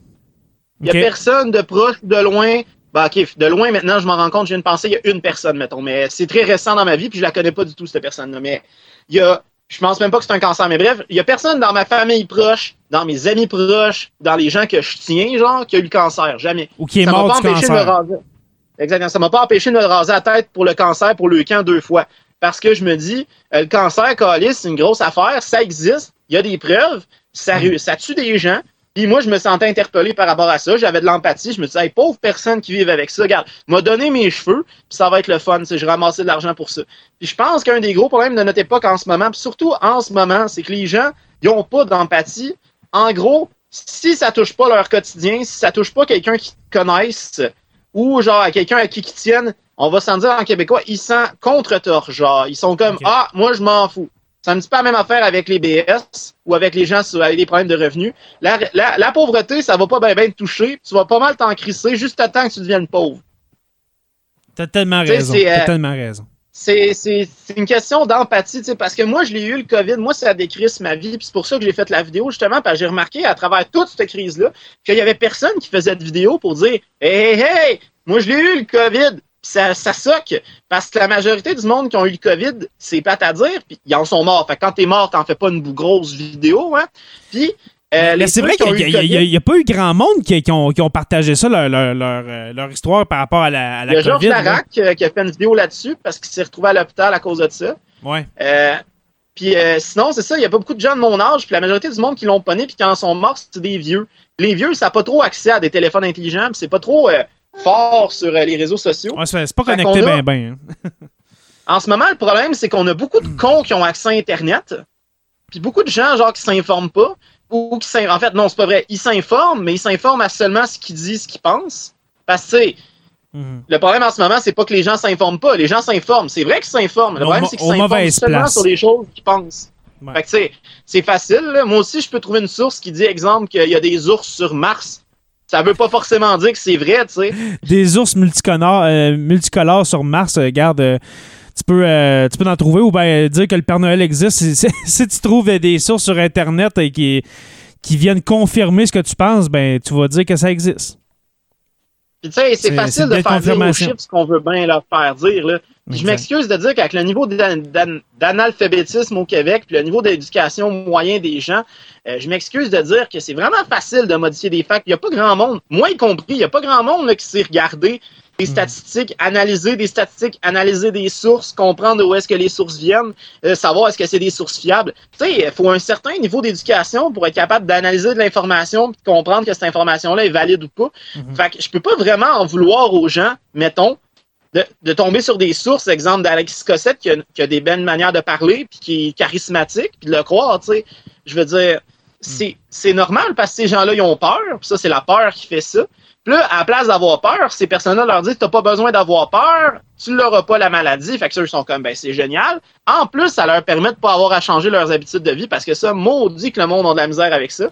Il y a personne de proche, de loin. Bah, ok, de loin, maintenant, je m'en rends compte, je viens de penser, il y a une personne, mettons. Mais c'est très récent dans ma vie, puis je la connais pas du tout, cette personne-là. Mais il y a. Je pense même pas que c'est un cancer, mais bref, il y a personne dans ma famille proche, dans mes amis proches, dans les gens que je tiens, genre, qui a eu le cancer. Jamais Ou qui est ça m'a mort pas du empêché de me raser. Exactement. Ça m'a pas empêché de me raser la tête pour le cancer, pour le camp deux fois. Parce que je me dis, euh, le cancer, c'est une grosse affaire, ça existe, il y a des preuves, ça, Mm. ça tue des gens. Puis moi, je me sentais interpellé par rapport à ça. J'avais de l'empathie. Je me disais, hey, pauvre personne qui vivent avec ça. Regarde, m'a donné mes cheveux, puis ça va être le fun. Je ramassais de l'argent pour ça. Puis je pense qu'un des gros problèmes de notre époque en ce moment, puis surtout en ce moment, c'est que les gens, ils ont pas d'empathie. En gros, si ça touche pas leur quotidien, si ça touche pas quelqu'un qu'ils connaissent, ou genre à quelqu'un à qui ils tiennent, on va s'en dire en québécois, ils sont contre-torche. Genre, ils sont comme, ah, moi, je m'en fous. C'est un petit peu la même affaire avec les BS ou avec les gens avec des problèmes de revenus. La, la, la pauvreté, ça va pas bien ben te toucher. Tu vas pas mal t'en crisser juste à temps que tu deviennes pauvre. T'as tellement raison. T'as euh, tellement raison. C'est, une question d'empathie, tu sais, parce que moi, je l'ai eu, le COVID. Moi, ça décrisse ma vie. Puis c'est pour ça que j'ai fait la vidéo, justement, parce que j'ai remarqué à travers toute cette crise-là qu'il y avait personne qui faisait de vidéo pour dire Hey, hey, hey, moi, je l'ai eu, le COVID. Ça, ça soque. Parce que la majorité du monde qui ont eu le COVID, c'est plate à dire, puis ils en sont morts. Fait que quand t'es mort, t'en fais pas une grosse vidéo, hein. Puis. euh, c'est vrai qu'il n'y a, pas eu grand monde qui, qui ont, qui ont partagé ça, leur, leur, leur, euh, leur histoire par rapport à la, à la Il y a Georges. Larac euh, qui a fait une vidéo là-dessus parce qu'il s'est retrouvé à l'hôpital à cause de ça. Ouais. Euh, puis euh, sinon, c'est ça, il n'y a pas beaucoup de gens de mon âge, puis la majorité du monde qui l'ont pogné, puis qui en sont morts, c'est des vieux. Les vieux, ça n'a pas trop accès à des téléphones intelligents, puis c'est pas trop fort sur euh, les réseaux sociaux. Ouais, c'est pas connecté a- bien, bien. hein. En ce moment, le problème, c'est qu'on a beaucoup de cons qui ont accès à Internet, puis beaucoup de gens, genre, qui s'informent pas, ou qui s'informent. En fait, non, c'est pas vrai. Ils s'informent, mais ils s'informent à seulement ce qu'ils disent, ce qu'ils pensent. Parce que, tu sais, Mhm. le problème en ce moment, c'est pas que les gens s'informent pas. Les gens s'informent. C'est vrai qu'ils s'informent. Le problème, c'est qu'ils s'informent seulement sur les choses qu'ils pensent. Ouais. Fait que, tu sais, c'est facile. là. Moi aussi, je peux trouver une source qui dit, exemple, qu'il y a des ours sur Mars. Ça veut pas forcément dire que c'est vrai, tu sais. Des ours multicolores, euh, multicolores sur Mars, euh, regarde, euh, tu peux, euh, tu peux en trouver ou bien dire que le Père Noël existe. Si, tu trouves euh, des sources sur Internet euh, qui, qui viennent confirmer ce que tu penses, ben tu vas dire que ça existe. Puis, tu sais, C'est- facile de faire dire aux chiffres ce qu'on veut bien leur faire dire, là. Je m'excuse de dire qu'avec le niveau d'an- d'an- d'analphabétisme au Québec, puis le niveau d'éducation moyen des gens, euh, je m'excuse de dire que c'est vraiment facile de modifier des facts. Il n'y a pas grand monde, moi y compris, il n'y a pas grand monde là, qui sait regarder des Hmm. statistiques, analyser des statistiques, analyser des sources, comprendre où est-ce que les sources viennent, euh, savoir est-ce que c'est des sources fiables. Tu sais, il faut un certain niveau d'éducation pour être capable d'analyser de l'information comprendre que cette information-là est valide ou pas. Mhm. Fait que je peux pas vraiment en vouloir aux gens, mettons, de, de tomber sur des sources, exemple d'Alexis Cossette qui a, qui a des belles manières de parler, puis qui est charismatique, puis de le croire, tu sais. Je veux dire, c'est c'est normal parce que ces gens-là, ils ont peur, puis ça, c'est la peur qui fait ça. Puis là, à la place d'avoir peur, ces personnes-là leur disent T'as pas besoin d'avoir peur, tu n'auras pas la maladie. Fait que ça, ils sont comme ben c'est génial. En plus, ça leur permet de pas avoir à changer leurs habitudes de vie parce que ça, maudit que le monde a de la misère avec ça.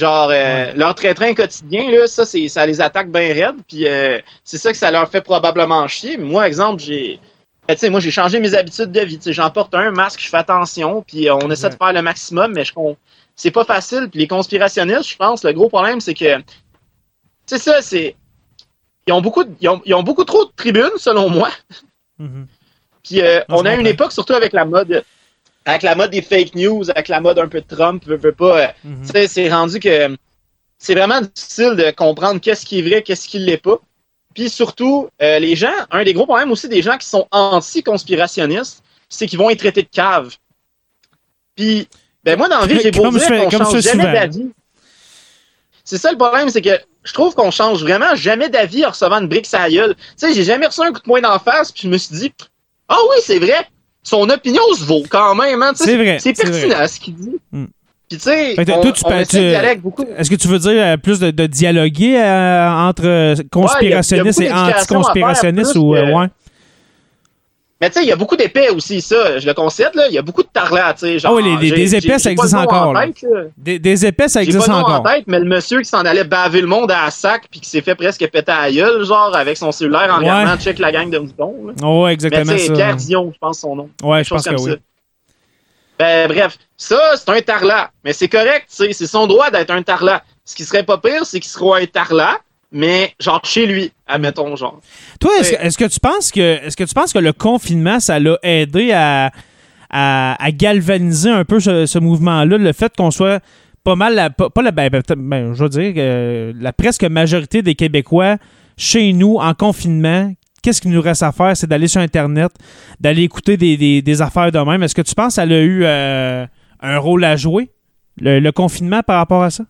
Genre, euh, leur train-train quotidien, là, ça, c'est, ça les attaque bien raide. Puis euh, c'est ça que ça leur fait probablement chier. Moi, exemple, j'ai. Ben, tu sais, moi, j'ai changé mes habitudes de vie. J'en porte un masque, je fais attention, puis euh, on essaie de faire le maximum, mais je c'est pas facile. Puis les conspirationnistes, je pense, le gros problème, c'est que c'est ça, c'est. Ils ont, beaucoup, ils, ont, beaucoup trop de tribunes, selon moi. Mm-hmm. Puis euh, on a une époque, surtout avec la mode avec la mode des fake news, avec la mode un peu de Trump, veut, veut pas. Euh, mm-hmm. C'est rendu que c'est vraiment difficile de comprendre qu'est-ce qui est vrai, qu'est-ce qui l'est pas. Puis surtout, euh, les gens, un des gros problèmes aussi des gens qui sont anti-conspirationnistes, c'est qu'ils vont être traités de cave. Puis, ben moi, dans la vie, j'ai beau dire qu'on change jamais d'avis. C'est ça le problème, c'est que je trouve qu'on change vraiment jamais d'avis en recevant une brique sa gueule. Tu sais, j'ai jamais reçu un coup de poing d'en face, puis je me suis dit, ah oui, c'est vrai, son opinion se vaut quand même. Hein, c'est vrai. C'est pertinent ce qu'il dit. Hmm. Puis tu sais, Est-ce que tu veux dire euh, plus de, dialoguer euh, entre conspirationnistes et anticonspirationnistes ou ouais? Mais tu sais, il y a beaucoup d'épais aussi, ça. Je le concède, là. Il y a beaucoup de tarlats, tu sais. Ah oui, les, des épais, ça existe encore. Des, des, épais, ça existe pas encore. en tête, mais le monsieur qui s'en allait baver le monde à sac puis qui s'est fait presque péter à la gueule, genre, avec son cellulaire en regardant check la gang de moutons. Oh, ouais, exactement. Sais, Pierre Dion, je pense son nom. Ouais, je pense que oui. Ben, bref, ça, c'est un tarlat. Mais c'est correct, tu sais. C'est son droit d'être un tarlat. Ce qui serait pas pire, c'est qu'il soit un tarlat mais genre chez lui, admettons, genre. Toi, est-ce, que tu penses que est-ce que tu penses que le confinement, ça l'a aidé à, à, galvaniser un peu ce, mouvement-là, le fait qu'on soit pas mal la, pas, la ben, ben, je veux dire euh, la presque majorité des Québécois chez nous en confinement qu'est-ce qu'il nous reste à faire? C'est d'aller sur internet d'aller écouter des, affaires de même. Est-ce que tu penses que ça a eu euh, un rôle à jouer le confinement par rapport à ça?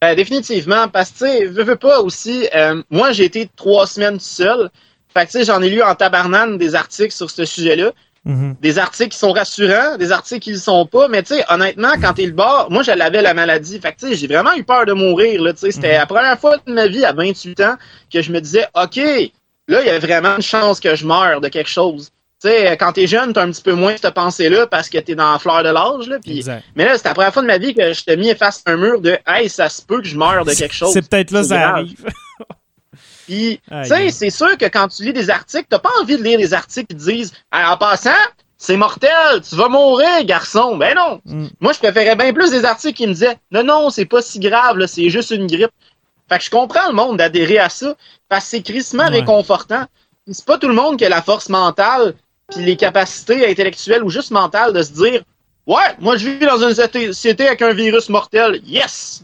Ben, définitivement, parce que, tu sais, veux, veux pas aussi, euh, moi, j'ai été trois semaines seul. Fait que, tu sais, j'en ai lu en tabarnane des articles sur ce sujet-là. Mhm. Des articles qui sont rassurants, des articles qui ne le sont pas. Mais, tu sais, honnêtement, quand t'es le bord, moi, j'avais la maladie. Fait que, tu sais, j'ai vraiment eu peur de mourir, là. Tu sais, c'était mhm. la première fois de ma vie, à 28 ans, que je me disais, OK, là, il y a vraiment une chance que je meure de quelque chose. Tu sais, quand t'es jeune, t'as un petit peu moins cette pensée-là parce que t'es dans la fleur de l'âge. Là, Mais là, c'est la première fois de ma vie que je t'ai mis face à un mur de Hey, ça se peut que je meure de quelque chose. C'est peut-être là ça arrive. Puis, tu sais, c'est sûr que quand tu lis des articles, t'as pas envie de lire des articles qui disent En passant, c'est mortel, tu vas mourir, garçon. Ben non. Mm. Moi, je préférais bien plus des articles qui me disaient Non, non, c'est pas si grave, c'est juste une grippe. Fait que je comprends le monde d'adhérer à ça parce que c'est crissement réconfortant. C'est pas tout le monde qui a la force mentale puis les capacités intellectuelles ou juste mentales de se dire Ouais, moi je vis dans une société avec un virus mortel. Yes!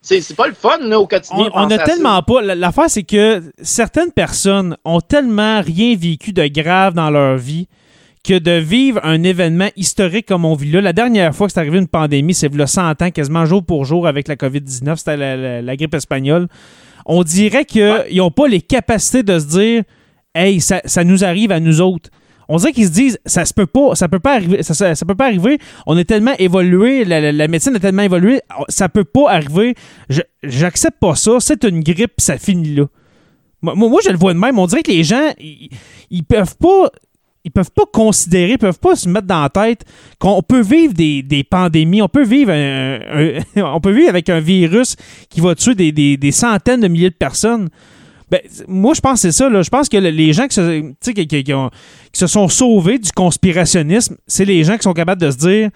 C'est pas le fun là, au quotidien. On, a tellement pas. L'affaire, c'est que certaines personnes ont tellement rien vécu de grave dans leur vie que de vivre un événement historique comme on vit là. La dernière fois que c'est arrivé une pandémie, c'est le 100 ans, quasiment jour pour jour avec la COVID-19, c'était la, grippe espagnole. On dirait qu'ils n'ont pas les capacités de se dire Hey, ça, ça nous arrive à nous autres on dirait qu'ils se disent ça se peut pas, ça peut pas arriver, ça, peut pas. On est tellement évolué, la, médecine a tellement évolué, ça peut pas arriver. J'accepte pas ça. C'est une grippe, ça finit là. Moi, je le vois de même. On dirait que les gens, ils, peuvent pas. Ils peuvent pas considérer, ils peuvent pas se mettre dans la tête qu'on peut vivre des, pandémies, on peut vivre on peut vivre avec un virus qui va tuer des centaines de milliers de personnes. Ben, moi, je pense que c'est ça. Là. Je pense que les gens qui se, qui, qui, se sont sauvés du conspirationnisme, c'est les gens qui sont capables de se dire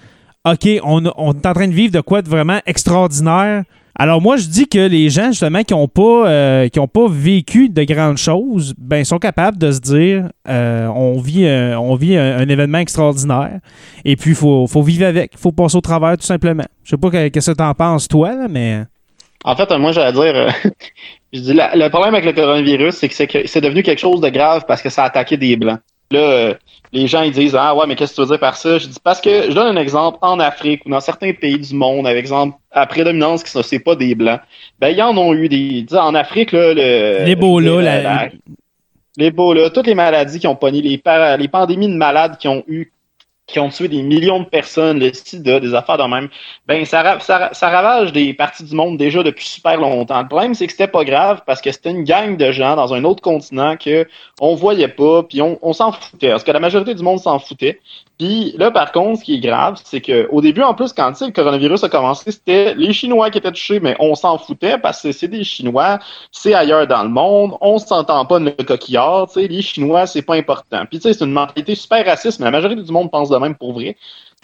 OK, on, on, est en train de vivre de quoi de vraiment extraordinaire. Alors moi, je dis que les gens, justement, qui n'ont pas, euh, qui ont pas vécu de grandes choses, ben, sont capables de se dire euh, on vit, euh, on vit un, événement extraordinaire. Et puis, il faut, faut, vivre avec. Il faut passer au travers, tout simplement. Je sais pas qu'est-ce que tu en penses, toi, mais... En fait, moi, j'allais dire, Je dis, le problème avec le coronavirus, c'est que c'est devenu quelque chose de grave parce que ça a attaqué des Blancs. Là, euh, les gens, ils disent, ah ouais, mais qu'est-ce que tu veux dire par ça? Je dis, parce que, je donne un exemple, en Afrique ou dans certains pays du monde, avec exemple, à prédominance qui c'est pas des Blancs, ben, ils en ont eu des, en Afrique, là, le... L'Ebola, la... L'Ebola, toutes les maladies qui ont pogné, les, les pandémies de malades qui ont eu qui ont tué des millions de personnes, des affaires de même, ben ça ravage des parties du monde déjà depuis super longtemps. Le problème, c'est que c'était pas grave parce que c'était une gang de gens dans un autre continent que on voyait pas, puis on, on s'en foutait. Parce que la majorité du monde s'en foutait. Puis là, par contre, ce qui est grave, c'est que au début, en plus, quand le coronavirus a commencé, c'était les Chinois qui étaient touchés, mais on s'en foutait parce que c'est des Chinois, c'est ailleurs dans le monde, on s'entend pas de le coquillard, tu sais, les Chinois, c'est pas important. Puis tu sais, c'est une mentalité super raciste, mais la majorité du monde pense de même pour vrai.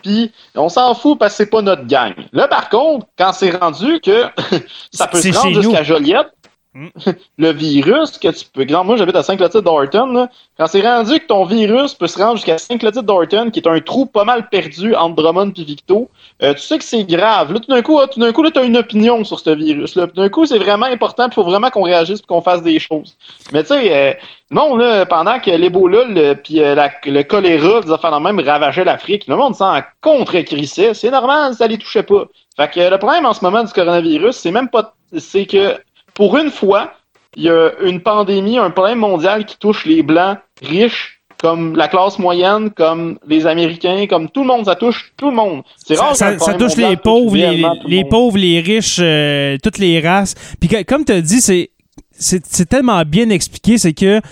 Puis on s'en fout parce que c'est pas notre gang. Là, par contre, quand c'est rendu que ça peut se rendre jusqu'à Joliette, Le virus que tu peux. Exemple, moi j'habite à Saint-Clotilde-Dorton, là. quand c'est rendu que ton virus peut se rendre jusqu'à Saint-Clotilde-Dorton, qui est un trou pas mal perdu entre Drummond et Victo, euh, tu sais que c'est grave. Là, tout d'un coup, ah, tout d'un là, t'as une opinion sur ce virus-là. Tout d'un coup, c'est vraiment important, il faut vraiment qu'on réagisse et qu'on fasse des choses. Mais tu sais, euh, non, là, pendant que l'Ebola, le, puis euh, le choléra, des affaires même ravageaient l'Afrique, le monde s'en contre-crissait. C'est normal, ça les touchait pas. Fait que le problème en ce moment du coronavirus, c'est même pas, c'est que pour une fois, il y a une pandémie, un problème mondial qui touche les blancs riches, comme la classe moyenne, comme les Américains, comme tout le monde, ça touche tout le monde. C'est Ça, rare ça- touche les pauvres, les, le les pauvres, les riches, euh, toutes les races. Puis que- comme tu as dit, c'est tellement bien expliqué, c'est que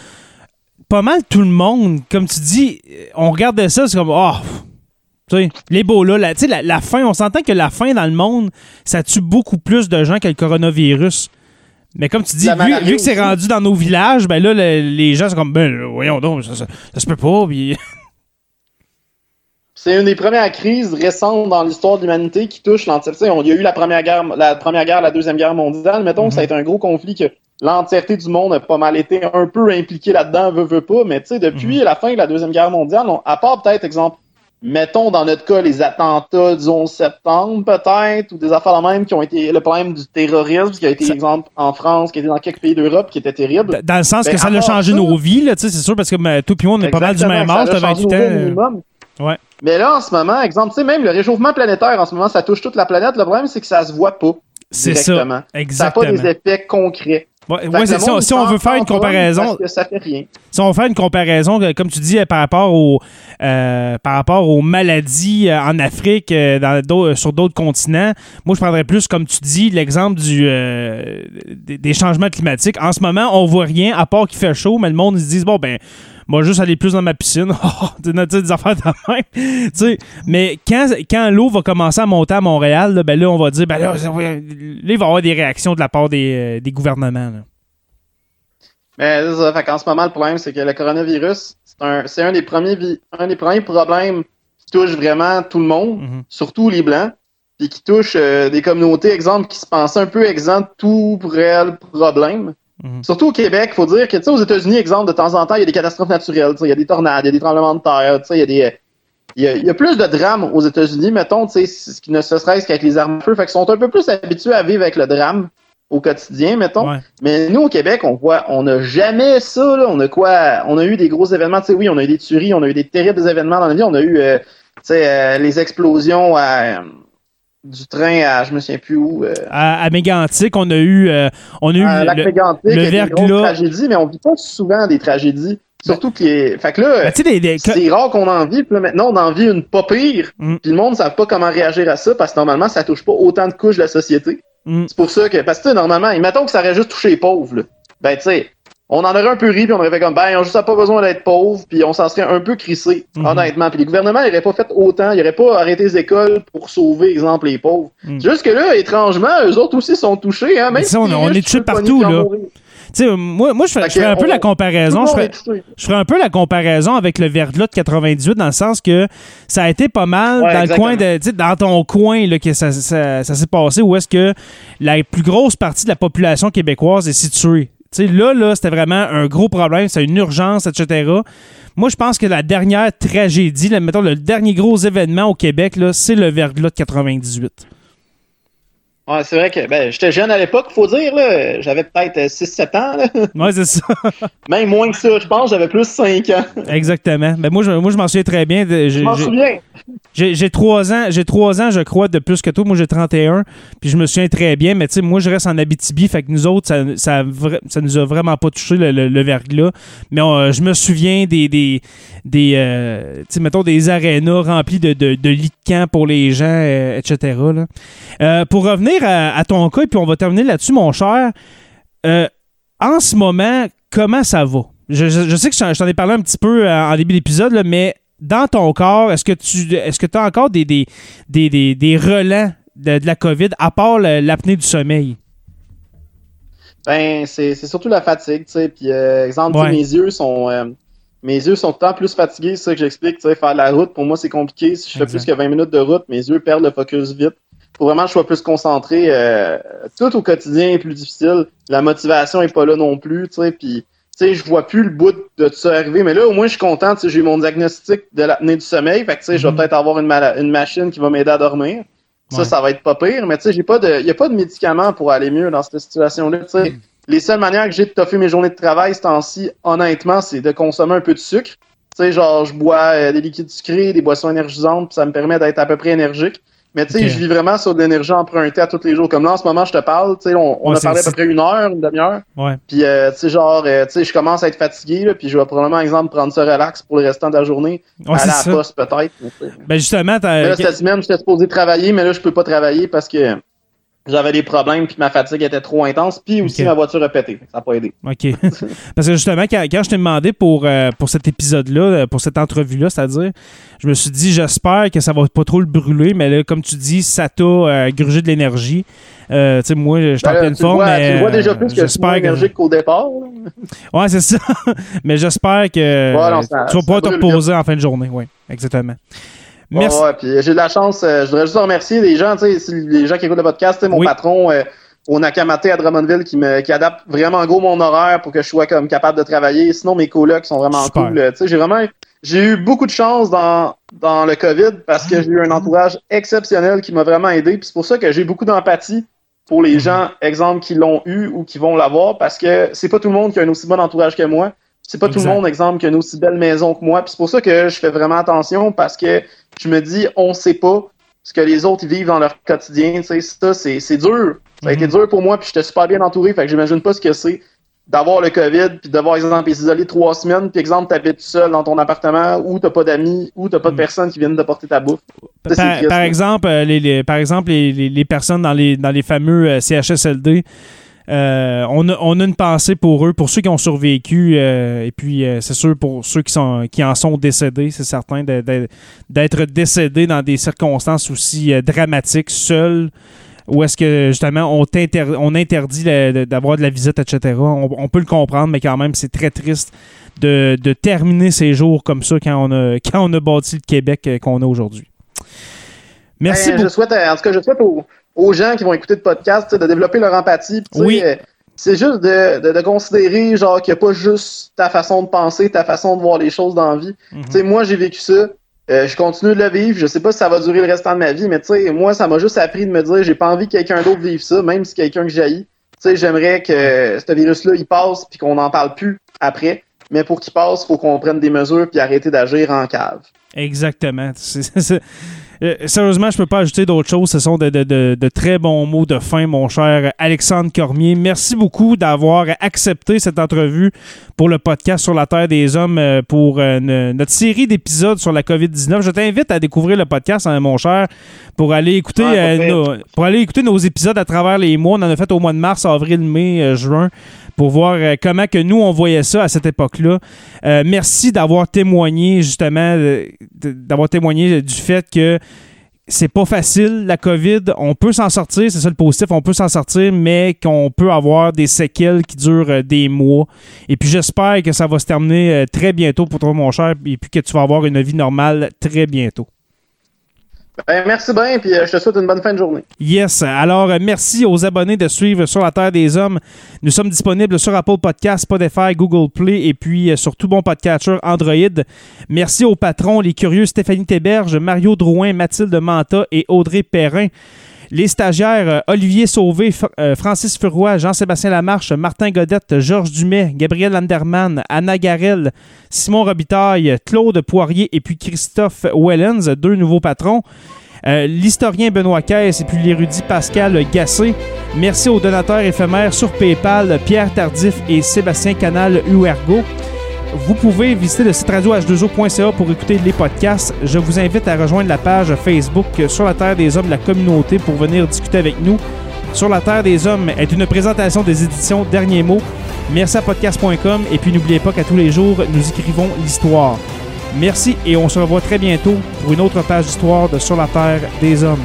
pas mal tout le monde, comme tu dis, on regardait ça, c'est comme oh, tu sais, l'Ebola, la, tu sais, la, la faim, on s'entend que la faim dans le monde, ça tue beaucoup plus de gens que le coronavirus. Mais comme tu dis, vu, que c'est rendu dans nos villages, ben là, le- les gens sont comme, ben voyons donc, ça, ça, ça se peut pas. Puis... C'est une des premières crises récentes dans l'histoire de l'humanité qui touche l'entièreté. Il y a eu la première guerre, la première guerre, la deuxième guerre mondiale. Mettons que ça a été un gros conflit que l'entièreté du monde a pas mal été un peu impliquée là-dedans, veut, veut pas. Mais tu sais, depuis la fin de la deuxième guerre mondiale, on- à part peut-être, exemple, mettons dans notre cas les attentats du 11 septembre peut-être, ou des affaires de même qui ont été le problème du terrorisme, qui a été, Ça- exemple, en France, qui a été dans quelques pays d'Europe, qui était terrible. Dans le sens Ben, que ça à a changé ça- nos vies, là, tu sais, c'est sûr, parce que ben, toi puis moi, on est pas mal du même Exactement, âge, ça t'as a changé 28 nos vies au ans. Ouais. Mais là, en ce moment, exemple, tu sais, même le réchauffement planétaire, en ce moment, ça touche toute la planète. Le problème, c'est que ça se voit pas C'est ça. directement. Ça n'a pas Exactement. des effets concrets. Ouais, ouais, Si on veut faire une comparaison, Parce que ça fait rien. si on veut faire une comparaison, comme tu dis, euh, par rapport aux, euh, par rapport aux maladies euh, en Afrique, dans sur d'autres continents, moi, je prendrais plus, comme tu dis, l'exemple du euh, des, changements climatiques. En ce moment, on voit rien, à part qu'il fait chaud, mais le monde, ils se disent, bon, ben, moi, juste aller plus dans ma piscine. Tu sais, des affaires de même. Mais quand, quand l'eau va commencer à monter à Montréal, là, ben là, on va dire, ben là, là, il va y avoir des réactions de la part des, euh, des gouvernements. là. Mais ça. Fait qu'en ce moment, le problème, c'est que le coronavirus, c'est un, un des premiers, un des premiers problèmes qui touche vraiment tout le monde, Mhm. surtout les Blancs, puis qui touche euh, des communautés, exemple, qui se pensaient un peu exemptes de tout réel problème. Mhm. Surtout au Québec, faut dire que, tu sais, aux États-Unis, exemple, de temps en temps, il y a des catastrophes naturelles, tu sais, il y a des tornades, il y a des tremblements de terre, tu sais, il y a des... Il y, a, il y a plus de drames aux États-Unis, mettons, tu sais, ce qui ne se serait qu'avec les armes à feu. Fait qu'ils sont un peu plus habitués à vivre avec le drame au quotidien, mettons. Ouais. Mais nous, au Québec, on voit, on n'a jamais ça, là. On a quoi? On a eu des gros événements, tu sais, oui, on a eu des tueries, on a eu des terribles événements dans la vie. On a eu, euh, tu sais, euh, les explosions à, euh, du train à, je me souviens plus où, euh, À, à Mégantic, on a eu, euh, on a eu à le- Mégantic, le verglas. tragédies, mais on vit pas souvent des tragédies. Surtout qu'il est, fait que là, Ben, que- c'est rare qu'on en vit, puis là, maintenant, on en vit une pas pire. Mm. Puis le monde ne sait pas comment réagir à ça, parce que normalement, ça touche pas autant de couches de la société. Mm. C'est pour ça que, parce que, normalement, mettons que ça aurait juste touché les pauvres, là. Ben, tu sais, on en aurait un peu ri, puis on aurait fait comme, ben, on juste pas besoin d'être pauvre, puis on s'en serait un peu crissé, Mhm. honnêtement. Puis les gouvernements n'auraient pas fait autant, ils n'auraient pas arrêté les écoles pour sauver, exemple, les pauvres. Mm. Juste que là, étrangement, eux autres aussi sont touchés, hein. Même Mais ça, on- si on est touchés partout, là? puis en mourir. tu sais, moi, moi je ferais un peu on- la comparaison. Je ferais, ferais un peu la comparaison avec le verglas de 98 dans le sens que ça a été pas mal Ouais, dans exactement. le coin de, dans ton coin là, que ça, ça- ça s'est passé où est-ce que la plus grosse partie de la population québécoise est située. Là, c'était vraiment un gros problème, c'est une urgence, etc. Moi, je pense que la dernière tragédie, le dernier gros événement au Québec, c'est le verglas de 98. Ouais, c'est vrai que ben, j'étais jeune à l'époque, faut dire. là. J'avais peut-être 6-7 ans. Là. Ouais, c'est ça. Même moins que ça, je pense. J'avais plus 5 ans. Exactement. Ben, moi, je, moi, je m'en souviens très bien. Je m'en souviens. J'ai j'ai trois ans, j'ai trois ans, je crois, de plus que toi. Moi, j'ai 31. Puis je me souviens très bien. Mais tu sais, moi, je reste en Abitibi. Fait que nous autres, ça, ça, ça nous a vraiment pas touché le, le- le verglas. Mais euh, je me souviens des, des, des euh, tu sais, mettons, des arénas remplis de, de, de lits de camp pour les gens, euh, etc. là. Euh, pour revenir à, à ton cas, puis on va terminer là-dessus, mon cher. Euh, en ce moment, comment ça va? Je, je- je sais que je t'en- ai parlé un petit peu euh, en début d'épisode, mais dans ton corps, est-ce que tu est-ce que as encore des, des, des, des, des relents de, de la COVID, à part l'apnée du sommeil? Ben, c'est surtout la fatigue, tu sais. Puis, euh, exemple, Ouais. mes yeux sont. euh, mes yeux sont tant plus fatigués, c'est ça que j'explique. Faire de la route, pour moi, c'est compliqué. Si je fais Exact. plus que 20 minutes de route, mes yeux perdent le focus vite. Faut vraiment que je sois plus concentré. euh, tout au quotidien est plus difficile. La motivation est pas là non plus, tu sais. Puis, tu sais, je vois plus le bout de tout ça arriver. Mais là, au moins, je suis content. Tu sais, j'ai eu mon diagnostic de l'apnée du sommeil. Fait que, tu sais, je vais Mhm. peut-être avoir une, machine qui va m'aider à dormir. Ça, Ouais. ça va être pas pire. Mais, tu sais, j'ai pas de, y a pas de médicaments pour aller mieux dans cette situation-là, tu sais. Les seules manières que j'ai de toffer mes journées de travail ce temps-ci, honnêtement, c'est de consommer un peu de sucre. Tu sais, genre, je bois euh, des liquides sucrés, des boissons énergisantes, puis ça me permet d'être à peu près énergique. Mais tu sais, je vis vraiment sur de l'énergie empruntée à tous les jours. Comme là, en ce moment, je te parle, tu sais, on, on Ouais, a parlé à peu près une heure, une demi-heure. Ouais. Puis, euh, tu sais, genre, euh, tu sais, je commence à être fatigué, là, puis je vais probablement, exemple, prendre ça relax pour le restant de la journée. Ouais, aller à ça. la poste, peut-être. Ben justement, t'as- là, cette semaine, j'étais supposé travailler, mais là, je peux pas travailler parce que j'avais des problèmes, puis ma fatigue était trop intense, puis aussi ma voiture a pété. Ça n'a pas aidé. OK. Parce que justement, quand, quand je t'ai demandé pour, euh, pour cet épisode-là, euh, pour cette entrevue-là, c'est-à-dire, je me suis dit, j'espère que ça va pas trop le brûler, mais là, comme tu dis, ça t'a euh, grugé de l'énergie. Euh, tu sais, moi, je suis en Ben pleine forme, vois, mais tu vois déjà plus que je suis moins énergique qu'au départ. là. Ouais, c'est ça. mais j'espère que ça- tu vas pouvoir te reposer en fin de journée. Oui, exactement. Merci. Ouais, ouais, puis j'ai de la chance. euh, je voudrais juste remercier les gens, tu sais, si les gens qui écoutent le podcast, tu sais, mon Oui. patron euh, au Nakamate à Drummondville qui me qui adapte vraiment gros mon horaire pour que je sois comme capable de travailler. Sinon, mes colocs sont vraiment Super. cool. euh, Tu sais, j'ai vraiment j'ai eu beaucoup de chance dans, dans le COVID parce que j'ai eu un entourage exceptionnel qui m'a vraiment aidé. Puis c'est pour ça que j'ai beaucoup d'empathie pour Mhm. les gens, exemple, qui l'ont eu ou qui vont l'avoir, parce que c'est pas tout le monde qui a un aussi bon entourage que moi. C'est pas tout le monde, exemple, qui a une aussi belle maison que moi. Puis c'est pour ça que je fais vraiment attention parce que je me dis, on sait pas ce que les autres vivent dans leur quotidien. Tu sais, ça, c'est c'est dur. Ça a été Mhm. dur pour moi, puis j'étais super bien entouré. Fait que j'imagine pas ce que c'est d'avoir le COVID, puis devoir, exemple, isoler trois semaines, puis exemple, t'habites seul dans ton appartement, ou t'as pas d'amis, ou t'as pas de Mhm. personnes qui viennent t'apporter ta bouffe. Ça, Par, triste, par là. exemple, euh, les, les- par exemple, les, les- les personnes dans les, dans les fameux euh, CHSLD, euh, on, a, on a une pensée pour eux, pour ceux qui ont survécu, euh, et puis euh, c'est sûr pour ceux qui, sont, qui en sont décédés, c'est certain, d'être décédés dans des circonstances aussi dramatiques, seuls, où est-ce que justement on, interdit d'avoir de la visite, etc. On, on peut le comprendre, mais quand même, c'est très triste de, de terminer ces jours comme ça quand on a, quand on a bâti le Québec qu'on a aujourd'hui. Merci Ben. Je souhaite, en tout cas, je souhaite aux, aux gens qui vont écouter le podcast de développer leur empathie. Oui. euh, c'est juste de, de, de considérer genre qu'il n'y a pas juste ta façon de penser, ta façon de voir les choses dans la vie. Mhm. Moi, j'ai vécu ça. Euh, je continue de le vivre. Je sais pas si ça va durer le restant de ma vie, mais tu sais, moi, ça m'a juste appris de me dire j'ai pas envie que quelqu'un d'autre vive ça, même si quelqu'un que j'haïs. Tu sais, j'aimerais que ce virus-là, il passe puis qu'on n'en parle plus après. Mais pour qu'il passe, faut qu'on prenne des mesures puis arrêter d'agir en cave. Exactement. Euh, sérieusement, je peux pas ajouter d'autres choses. Ce sont de, de- de- de très bons mots de fin, mon cher Alexandre Cormier. Merci beaucoup d'avoir accepté cette entrevue pour le podcast sur la Terre des Hommes euh, pour euh, ne- notre série d'épisodes sur la COVID-19. Je t'invite à découvrir le podcast, hein, mon cher, pour aller écouter Ouais, euh, nos, pour aller écouter nos épisodes à travers les mois. On en a fait au mois de mars, avril, mai, euh, juin pour voir euh, comment que nous on voyait ça à cette époque-là. Euh, merci d'avoir témoigné justement d'avoir témoigné du fait que c'est pas facile la COVID, on peut s'en sortir, c'est ça le positif, on peut s'en sortir mais qu'on peut avoir des séquelles qui durent euh, des mois. Et puis j'espère que ça va se terminer très bientôt pour toi mon cher et puis que tu vas avoir une vie normale très bientôt. Ben, merci bien, puis euh, je te souhaite une bonne fin de journée. Yes. Alors, euh, merci aux abonnés de suivre sur la Terre des Hommes. Nous sommes disponibles sur Apple Podcasts, Spotify, Google Play et puis euh, sur tout bon podcatcher Android. Merci aux patrons, les curieux Stéphanie Théberge, Mario Drouin, Mathilde Manta et Audrey Perrin. Les stagiaires euh, Olivier Sauvé, euh, Francis Furoy, Jean-Sébastien Lamarche, Martin Godette, Georges Dumais, Gabriel Anderman, Anna Garel, Simon Robitaille, Claude Poirier et puis Christophe Wellens, deux nouveaux patrons. Euh, L'historien Benoît Caisse et puis l'érudit Pascal Gassé. Merci aux donateurs éphémères sur PayPal, Pierre Tardif et Sébastien Canal Uergo. Vous pouvez visiter le site radio h2o.ca pour écouter les podcasts. Je vous invite à rejoindre la page Facebook Sur la Terre des Hommes, la communauté, pour venir discuter avec nous. Sur la Terre des Hommes est une présentation des éditions Derniers mots. Merci à podcast.com et puis n'oubliez pas qu'à tous les jours, nous écrivons l'histoire. Merci et on se revoit très bientôt pour une autre page d'histoire de Sur la Terre des Hommes.